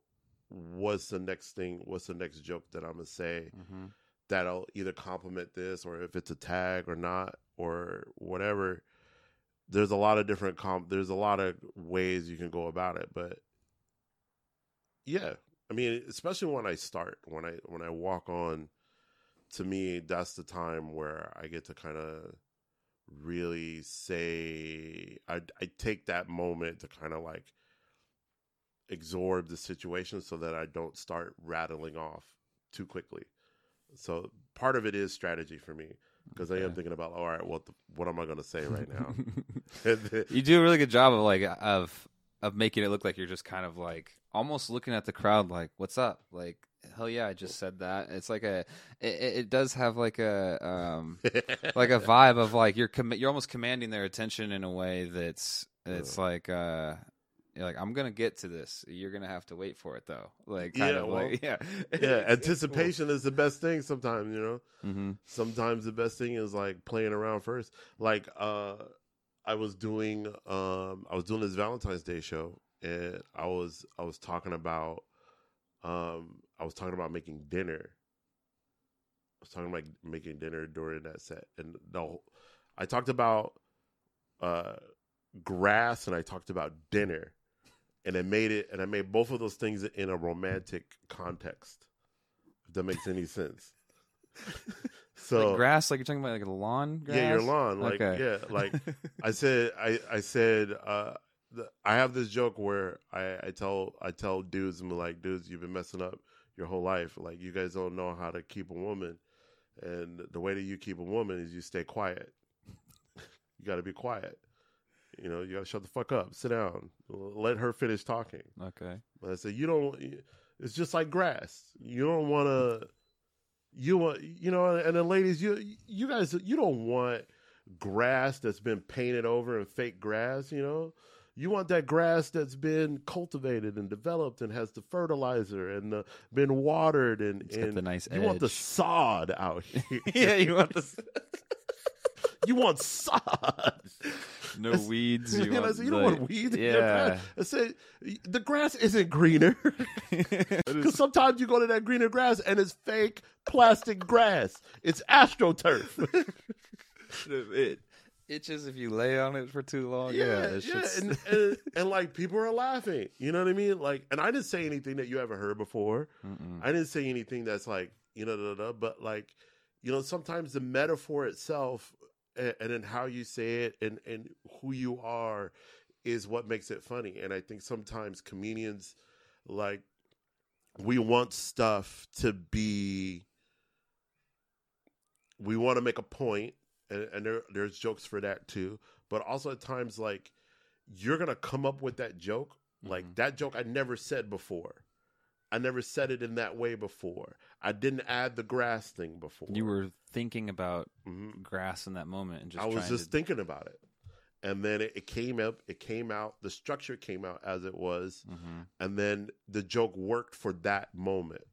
S2: what's the next thing? What's the next joke that I'm gonna say?
S1: Mm-hmm.
S2: that'll either complement this or if it's a tag or not or whatever there's a lot of different comp there's a lot of ways you can go about it but yeah i mean especially when i start when i when i walk on to me that's the time where i get to kind of really say i i take that moment to kind of like absorb the situation so that i don't start rattling off too quickly. So part of it is strategy for me because I am thinking about all right, what the, what am I going to say right now?
S1: You do a really good job of like of of making it look like you're just kind of like almost looking at the crowd like what's up? Like hell yeah i just said that. It's like a it, it it does have like a um like a vibe of like you're com- you're almost commanding their attention in a way that's it's like uh you're like i'm gonna get to this you're gonna have to wait for it though like kind
S2: Yeah,
S1: of
S2: well,
S1: like yeah
S2: yeah, anticipation is the best thing. Sometimes you know,
S1: hmm
S2: sometimes the best thing is like playing around first. Like uh, I was doing um, I was doing this Valentine's Day show, and I was I was talking about um, I was talking about making dinner. I was talking about making dinner during that set, and no, I talked about uh, grass, and I talked about dinner, and I made it, and I made both of those things in a romantic context. If that makes any sense. so
S1: like grass like you're talking about like a lawn grass?
S2: yeah, your lawn, like
S1: Okay.
S2: yeah, like I said, I I said, uh, the, I have this joke where I I tell I tell dudes and be like, dudes, you've been messing up your whole life. Like you guys don't know how to keep a woman, and the way that you keep a woman is you stay quiet. you got to be quiet. You know, you got to shut the fuck up, sit down, let her finish talking.
S1: okay
S2: I said, you don't. It's just like grass. You don't want to. You want, you know, and the ladies, you you guys, you don't want grass that's been painted over and fake grass. You know, you want that grass that's been cultivated and developed and has the fertilizer and the, been watered and
S1: It's got
S2: and
S1: the nice
S2: you want the sod out here.
S1: yeah you want the.
S2: you want sod.
S1: no weeds you, want,
S2: you don't
S1: like-
S2: want weeds.
S1: yeah
S2: grass." I said, the grass isn't greener. Because sometimes you go to that greener grass and it's fake plastic grass. It's astroturf.
S1: it itches if you lay on it for too long. Yeah,
S2: yeah,
S1: it's
S2: yeah.
S1: just-
S2: And, and, and like people are laughing. You know what I mean? Like, and I didn't say anything that you ever heard before.
S1: Mm-mm.
S2: I didn't say anything that's like, you know, da, da, da, but like, you know, sometimes the metaphor itself and, and then how you say it and, and who you are is what makes it funny. And I think sometimes comedians, like, we want stuff to be, we want to make a point, and, and there, there's jokes for that too. But also at times, like, you're going to come up with that joke. Like,
S1: Mhm.
S2: that joke I never said before. I never said it in that way before. I didn't add the grass thing before.
S1: you were thinking about
S2: Mhm.
S1: grass in that moment and just
S2: I was just
S1: to,
S2: thinking about it, and then it, it came up. It came out. The structure came out as it was,
S1: Mhm.
S2: and then the joke worked for that moment.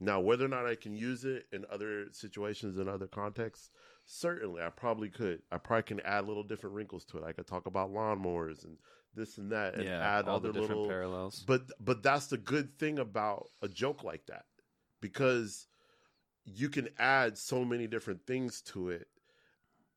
S2: Now, whether or not I can use it in other situations in other contexts, certainly I probably could. I probably can add little different wrinkles to it. I could talk about lawnmowers and this and that, and
S1: yeah,
S2: add
S1: all
S2: other
S1: the
S2: little
S1: parallels.
S2: but but that's the good thing about a joke like that because you can add so many different things to it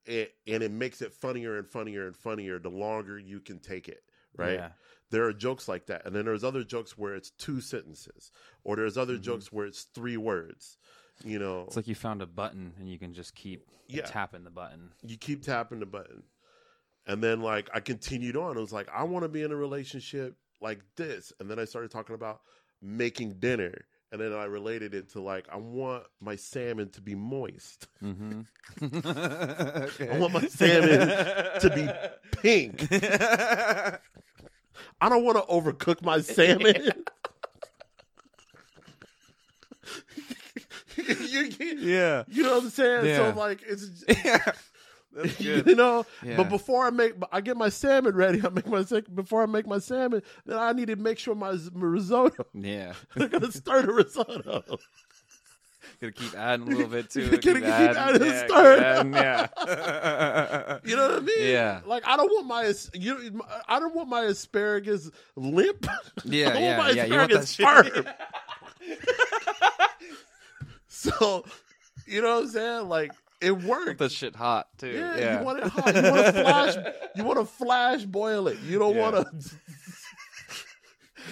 S2: and, and it makes it funnier and funnier and funnier the longer you can take it right
S1: Yeah.
S2: there are jokes like that and then there's other jokes where it's two sentences or there's other
S1: Mhm.
S2: jokes where it's three words you know
S1: It's like you found a button and you can just keep
S2: Yeah.
S1: tapping the button.
S2: you keep tapping the button. And then like I continued on. It was like I want to be in a relationship like this. And then I started talking about making dinner. And then I related it to like I want my salmon to be moist.
S1: Mm-hmm.
S2: I want my salmon to be pink. I don't want to overcook my salmon. you, you,
S1: yeah.
S2: you know what I'm saying?
S1: Yeah.
S2: So like it's
S1: yeah. That's
S2: you know.
S1: Yeah.
S2: But before I make, I get my salmon ready. I make my before I make my salmon. Then I need to make sure my, my risotto.
S1: Yeah.
S2: I'm gonna stir the risotto.
S1: Gonna keep adding a little bit to
S2: You
S1: it.
S2: gotta
S1: Keep
S2: keep
S1: adding,
S2: adding,
S1: yeah,
S2: stir.
S1: adding, yeah.
S2: You know what I mean?
S1: Yeah.
S2: Like I don't want my you. I don't want my asparagus limp.
S1: Yeah,
S2: I want
S1: yeah,
S2: my
S1: yeah. You want that
S2: asparagus
S1: shit.
S2: firm. so, you know what I'm saying? Like it worked.
S1: the shit hot too.
S2: Yeah,
S1: Yeah,
S2: you want it hot. You want to flash. You want to flash boil it. You don't
S1: Yeah.
S2: want to.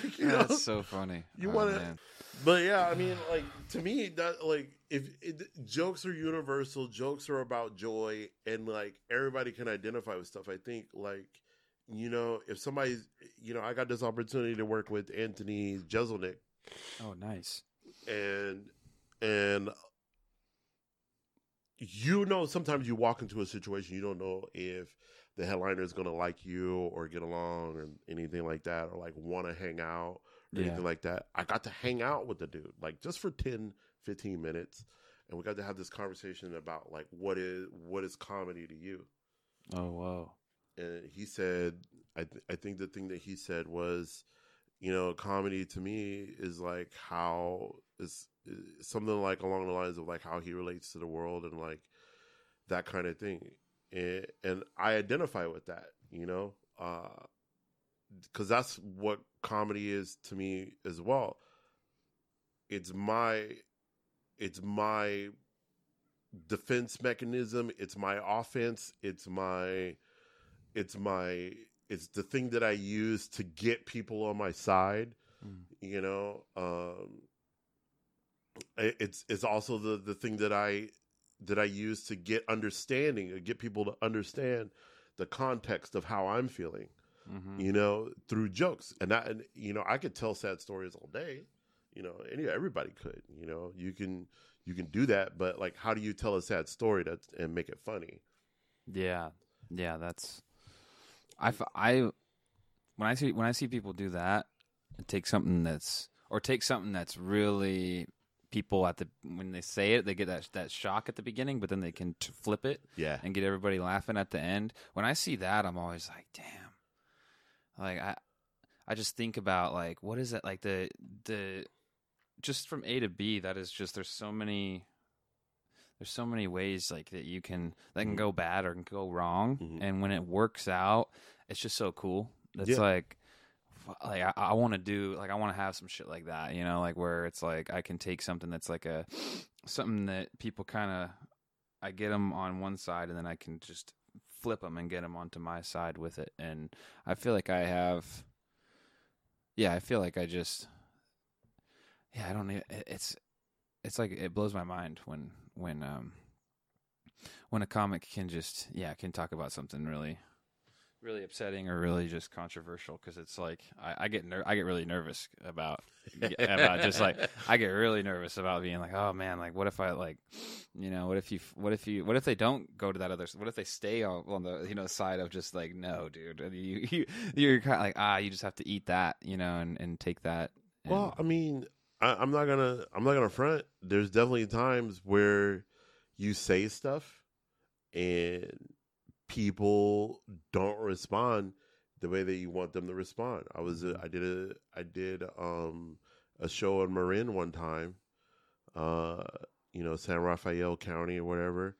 S2: you know.
S1: That's so funny.
S2: You
S1: Oh,
S2: wanna-
S1: man.
S2: But yeah, I mean, like to me, that like if it, jokes are universal, jokes are about joy, and like everybody can identify with stuff. I think like you know if somebody's you know I got this opportunity to work with Anthony Jeselnik,
S1: Oh, nice.
S2: and and you know sometimes you walk into a situation you don't know if the headliner is going to like you or get along or anything like that or like want to hang out or
S1: Yeah.
S2: anything like that. I got to hang out with the dude like just for 10 15 minutes and we got to have this conversation about like what is what is comedy to you.
S1: Oh, wow.
S2: And he said I, th- I think the thing that he said was you know comedy to me is like how is, is something like along the lines of like how he relates to the world and like that kind of thing. And, and i identify with that you know? Because that's what comedy is to me as well. It's my it's my defense mechanism. It's my offense. It's my it's my it's the thing that i use to get people on my side
S1: Mm.
S2: you know? Um it's it's also the the thing that i that i use to get understanding get people to understand the context of how i'm feeling
S1: hmm
S2: you know through jokes. And that and you know i could tell sad stories all day you know any everybody could you know you can you can do that but like how do you tell a sad story that and make it funny?
S1: Yeah, yeah. That's I I when I see when I see people do that, take something that's or take something that's really people at the when they say it, they get that that shock at the beginning, but then they can t- flip it
S2: yeah
S1: and get everybody laughing at the end. When I see that, I'm always like, damn. Like I I just think about like what is it like the the just from A to B that is just there's so many there's so many ways like that you can that can
S2: Mhm.
S1: go bad or can go wrong
S2: Mhm.
S1: and when it works out it's just so cool. It's
S2: Yeah.
S1: like like I, I want to do like I want to have some shit like that, you know, like where it's like I can take something that's like a something that people kind of I get them on one side and then I can just flip them and get them onto my side with it. And I feel like I have, yeah, I feel like I just, yeah, I don't. it- It's, it's like it blows my mind when when um when a comic can just yeah can talk about something really really upsetting or really just controversial because it's like I, I get ner- I get really nervous about about just like I get really nervous about being like, oh man, like what if I like, you know, what if you, what if you, what if they don't go to that other, what if they stay on, on the, you know, side of just like, no, dude, you, you you're kind of like, ah, you just have to eat that, you know, and and take that. and-
S2: Well, I mean, I, I'm not gonna I'm not gonna front. There's definitely times where you say stuff and people don't respond the way that you want them to respond. I was uh, I did a I did um a show in Marin one time, uh, you know, San Rafael County or whatever,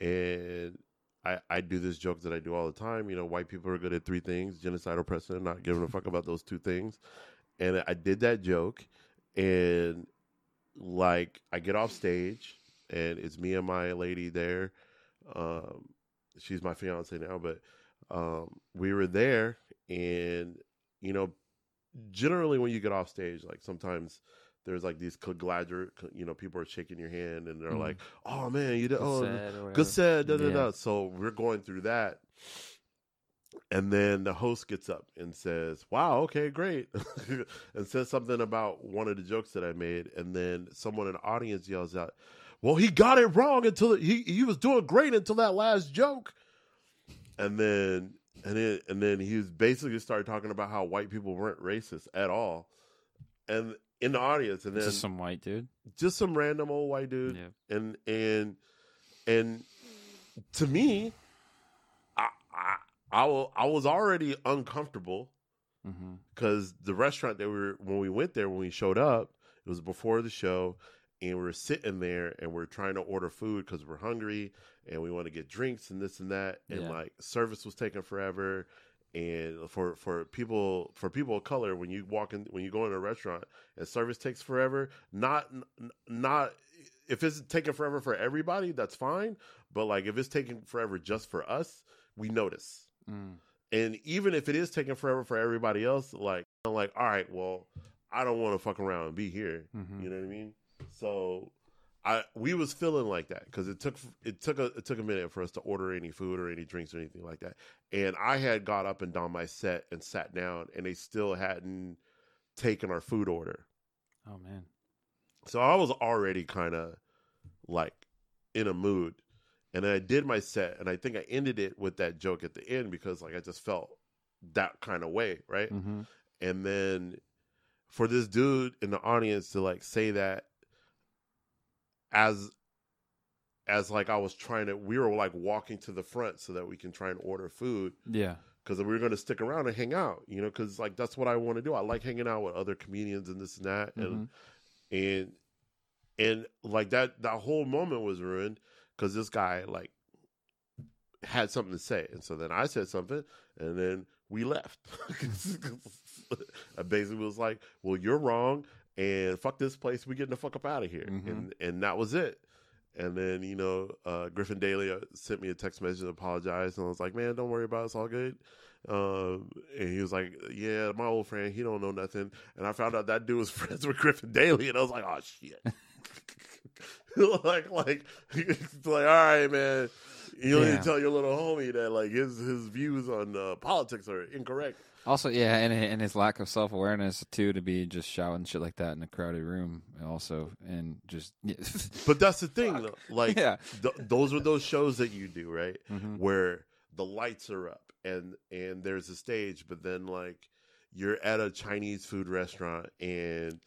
S2: and I, I do this joke that I do all the time. You know, white people are good at three things: genocide, oppression, not giving a fuck about those two things. And I did that joke, and like I get off stage, and it's me and my lady there. Um, she's my fiance now, but um, we were there, and you know, generally when you get off stage, like sometimes there's like these congladur, you know, people are shaking your hand, and they're
S1: Mhm.
S2: like, "Oh man, you did, oh,
S1: Said or whatever.
S2: good said, da da
S1: Yeah.
S2: da." So we're going through that, and then the host gets up and says, "Wow, okay, great," and says something about one of the jokes that I made, and then someone in the audience yells out, "Well, he got it wrong until he he was doing great until that last joke," and then and then and then he was basically started talking about how white people weren't racist at all, and in the audience, and then
S1: just some white dude.
S2: just some random old white dude
S1: Yeah.
S2: and and and to me I will, I was already uncomfortable
S1: Mm-hmm.
S2: because the restaurant that we were when we went there when we showed up, it was before the show, and we're sitting there and we are trying to order food because we're hungry and we want to get drinks and this and that, and
S1: Yeah.
S2: like service was taking forever. And for for people for people of color, when you walk in when you go in a restaurant and service takes forever, not not if it's taking forever for everybody, that's fine. But like if it's taking forever just for us, we notice.
S1: Mm.
S2: And even if it is taking forever for everybody else, like I'm like, all right, well, I don't want to fuck around and be here.
S1: Mhm.
S2: You know what I mean? So I we was feeling like that because it took it took a it took a minute for us to order any food or any drinks or anything like that. And I had got up and down my set and sat down, and they still hadn't taken our food order.
S1: Oh man.
S2: So I was already kind of like in a mood. And I did my set and I think I ended it with that joke at the end because like I just felt that kind of way, right?
S1: Mm-hmm.
S2: And then for this dude in the audience to like say that as as like I was trying to we were like walking to the front so that we can try and order food
S1: Yeah.
S2: because we were going to stick around and hang out, you know, because like that's what I want to do. I like hanging out with other comedians and this and that, and mm-hmm. and and like that that whole moment was ruined because this guy like had something to say, and so then I said something, and then we left. I basically was like, "Well, you're wrong, and fuck this place. We getting the fuck up out of here,"
S1: Mhm.
S2: and and that was it. And then you know, uh, Griffin Daly uh, sent me a text message and apologized, and I was like, "Man, don't worry about it. It's all good." Um, and he was like, "Yeah, my old friend, he don't know nothing." And I found out that dude was friends with Griffin Daly, and I was like, "Oh shit!" like, like, like, all right, man. You don't need to tell your little homie that like his his views on uh, politics are incorrect.
S1: Also, yeah, and and his lack of self awareness too to be just shouting shit like that in a crowded room. Also, and just Yeah.
S2: But that's the thing, though. like,
S1: Yeah.
S2: th- those are those shows that you do, right?
S1: Mhm.
S2: Where the lights are up and and there's a stage, but then like you're at a Chinese food restaurant and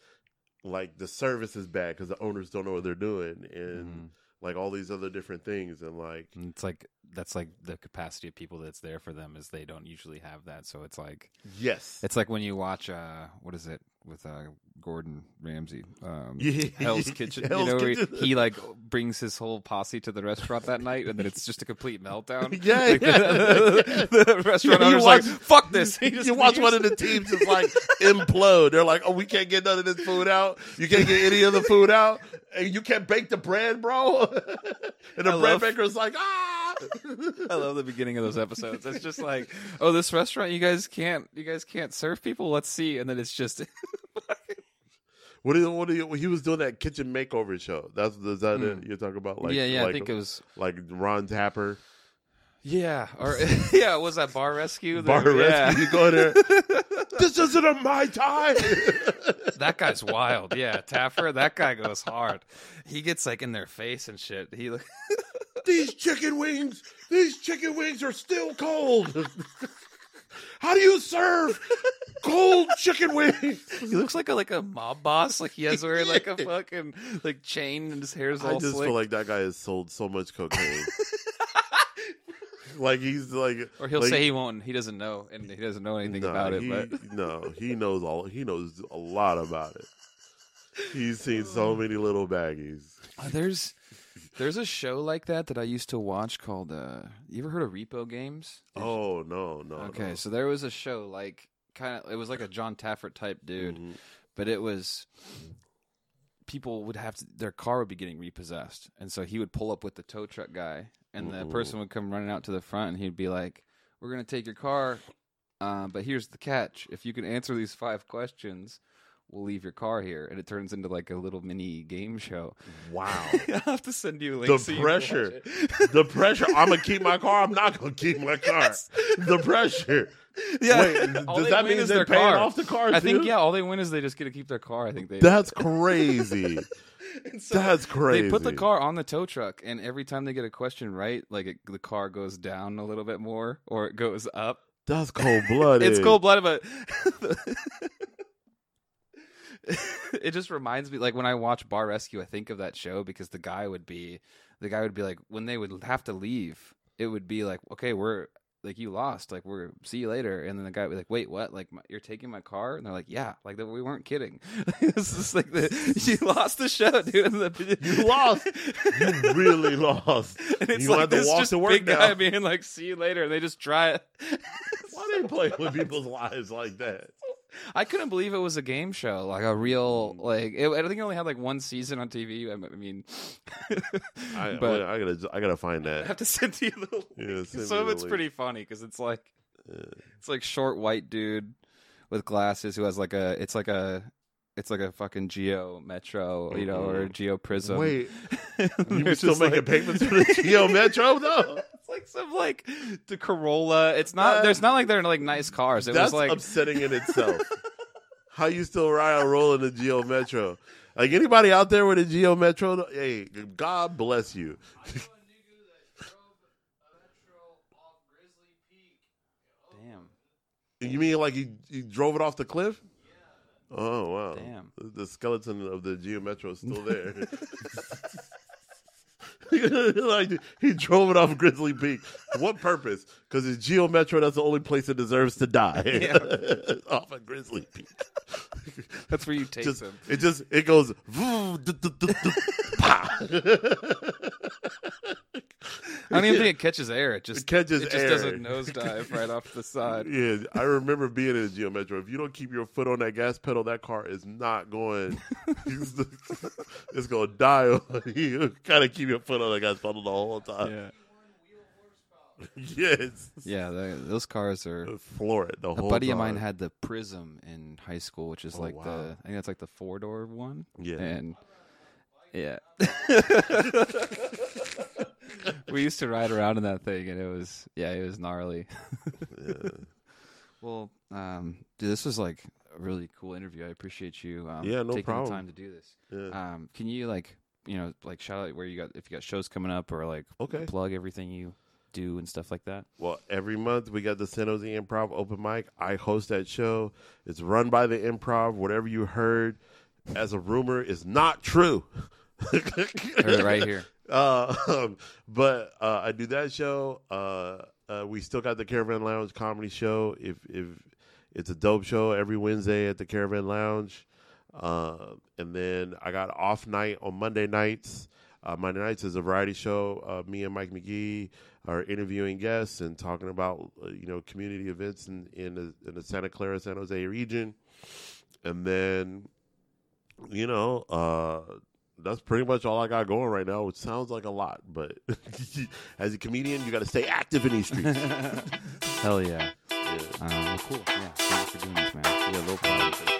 S2: like the service is bad because the owners don't know what they're doing and
S1: Mhm.
S2: like all these other different things and like
S1: it's like that's like the capacity of people that's there for them is they don't usually have that. So it's like
S2: yes,
S1: it's like when you watch uh what is it with uh Gordon Ramsay um
S2: Yeah.
S1: Hell's Kitchen.
S2: Hell's
S1: you know, where he, he like brings his whole posse to the restaurant that night, and then it's just a complete meltdown.
S2: Yeah,
S1: Like,
S2: yeah.
S1: The, the restaurant
S2: Yeah,
S1: owner's
S2: watch-
S1: like, "Fuck this." He just
S2: you watch
S1: leaves.
S2: one of the teams just like implode. They're like, "Oh, we can't get none of this food out. You can't get any of the food out, and you can't bake the bread, bro." and the
S1: I
S2: bread
S1: love-
S2: baker's like, "Ah."
S1: I love the beginning of those episodes. It's just like, "Oh, this restaurant, you guys can't, you guys can't serve people. Let's see." And then it's just,
S2: What is what? You, he was doing that kitchen makeover show. That's is that it? Hmm. You're talking about like
S1: yeah, yeah.
S2: like,
S1: I think it was,
S2: like Jon Taffer,
S1: yeah, or yeah, was that Bar Rescue?
S2: Bar
S1: yeah.
S2: Rescue. You go there. this isn't a my time.
S1: that guy's wild. Yeah, Taffer, that guy goes hard. He gets like in their face and shit. He
S2: these chicken wings, these chicken wings are still cold. How do you serve cold chicken wings?
S1: he looks like a like a mob boss. Like he has wearing like a fucking like chain and his hair's all
S2: I just
S1: slick.
S2: feel like that guy has sold so much cocaine. like he's like,
S1: or he'll
S2: like-
S1: say he won't. He doesn't know, and he doesn't know anything
S2: Nah,
S1: about it.
S2: he-
S1: But
S2: no, he knows all. He knows a lot about it. He's seen so many little baggies.
S1: Uh, there's there's a show like that that I used to watch called. uh You ever heard of Repo Games?
S2: Oh no, no.
S1: Okay,
S2: no.
S1: so there was a show like kind of it was like a Jon Taffer type dude,
S2: Mhm.
S1: but it was people would have to their car would be getting repossessed, and so he would pull up with the tow truck guy, and the person would come running out to the front, and he'd be like, "We're gonna take your car, uh, but here's the catch: if you can answer these five questions." We'll leave your car here, and it turns into like a little mini game show.
S2: Wow.
S1: I'll have to send you a link.
S2: The
S1: so you
S2: pressure.
S1: it.
S2: the pressure. I'm gonna keep my car. I'm not gonna keep my car. The pressure.
S1: Yeah.
S2: Wait, does that mean
S1: is
S2: they're
S1: their
S2: paying
S1: car.
S2: off the car?
S1: I think yeah, all they win is they just get to keep their car. I think they.
S2: That's crazy.
S1: So
S2: That's crazy.
S1: They put the car on the tow truck, and every time they get a question right, like it, the car goes down a little bit more, or it goes up.
S2: That's cold blooded.
S1: It's cold blooded, but it just reminds me. Like when I watch Bar Rescue, I think of that show because the guy would be, the guy would be like, when they would have to leave, it would be like, okay, we're like you lost. Like we're see you later." And then the guy would be like, "Wait, what? Like my, you're taking my car?" And they're like, "Yeah." Like we weren't kidding. it's just like the you lost the show, dude.
S2: You lost. You really lost.
S1: and it's
S2: you
S1: like
S2: have to walk
S1: just
S2: to work
S1: big
S2: now.
S1: guy being like, "See you later," and they just try it.
S2: Why do they play with people's lives like that?
S1: I couldn't believe it was a game show, like a
S2: Mm.
S1: real like. It, I think it only had like one season on TV. I mean,
S2: I,
S1: but
S2: I gotta, I gotta find that.
S1: I have to send you the. link.
S2: Yeah,
S1: Some of it's
S2: link.
S1: pretty funny because it's like
S2: Yeah.
S1: it's like short white dude with glasses who has like a it's like a it's like a fucking Geo Metro, you know, or a Geo Prism.
S2: Wait, you
S1: they're
S2: still
S1: just
S2: making
S1: like-
S2: payments to the Geo Metro though?
S1: It's like some like the Corolla. It's not.
S2: That-
S1: there's not like they're like nice cars. It
S2: That's
S1: was like
S2: upsetting in itself. How you still ride and roll in the Geo Metro? Like anybody out there with a Geo Metro? Hey, God bless you.
S4: I know a nigga that drove a Metro off Grizzly Peak.
S1: damn.
S2: You mean like he, he drove it off the cliff? Oh wow!
S1: Damn.
S2: The- the skeleton of the Geo Metro is still there. like he drove it off Grizzly Peak. What purpose? Because it's Geo Metro. That's the only place it deserves to die. off of Grizzly Peak.
S1: That's where you take
S2: Just
S1: them.
S2: it just it goes.
S1: I don't even think it catches air. It just
S2: It catches
S1: it just
S2: air.
S1: does a nosedive right off the side.
S2: Yeah, I remember being in a Geo Metro. If you don't keep your foot on that gas pedal, that car is not going. it's going to die. you gotta keep your foot on the gas pedal the whole time.
S1: Yeah,
S2: Yes,
S1: yeah. the- those cars are.
S2: floor it the
S1: A
S2: whole.
S1: buddy of mine
S2: time.
S1: had the Prism in high school, which is
S2: Oh,
S1: like
S2: wow.
S1: the I think that's like the four door one.
S2: Yeah.
S1: and yeah. we used to ride around in that thing, and it was yeah, it was gnarly.
S2: Yeah.
S1: Well, um, dude, this was like a really cool interview. I appreciate you. Um,
S2: Yeah, no
S1: taking
S2: problem.
S1: the time to do this.
S2: Yeah.
S1: Um, can you like you know like shout out where you got if you got shows coming up or like
S2: Okay.
S1: plug everything you do and stuff like that?
S2: Well, every month we got the San Jose Improv open mic. I host that show. It's run by the Improv. Whatever you heard as a rumor is not true.
S1: Heard it right here.
S2: Uh, um, but uh, I do that show. Uh, uh, we still got the Caravan Lounge comedy show. If if it's a dope show every Wednesday at the Caravan Lounge, uh, and then I got off night on Monday nights. Uh, Monday nights is a variety show. Uh, me and Mike McGee are interviewing guests and talking about uh, you know community events in in the, in the Santa Clara San Jose region, and then you know. Uh, that's pretty much all I got going right now, It sounds like a lot, but as a comedian, you got to stay active in these streets.
S1: Hell yeah.
S2: Yeah.
S1: Um, well, cool. Yeah. Thank you for doing this, man. Yeah, low power.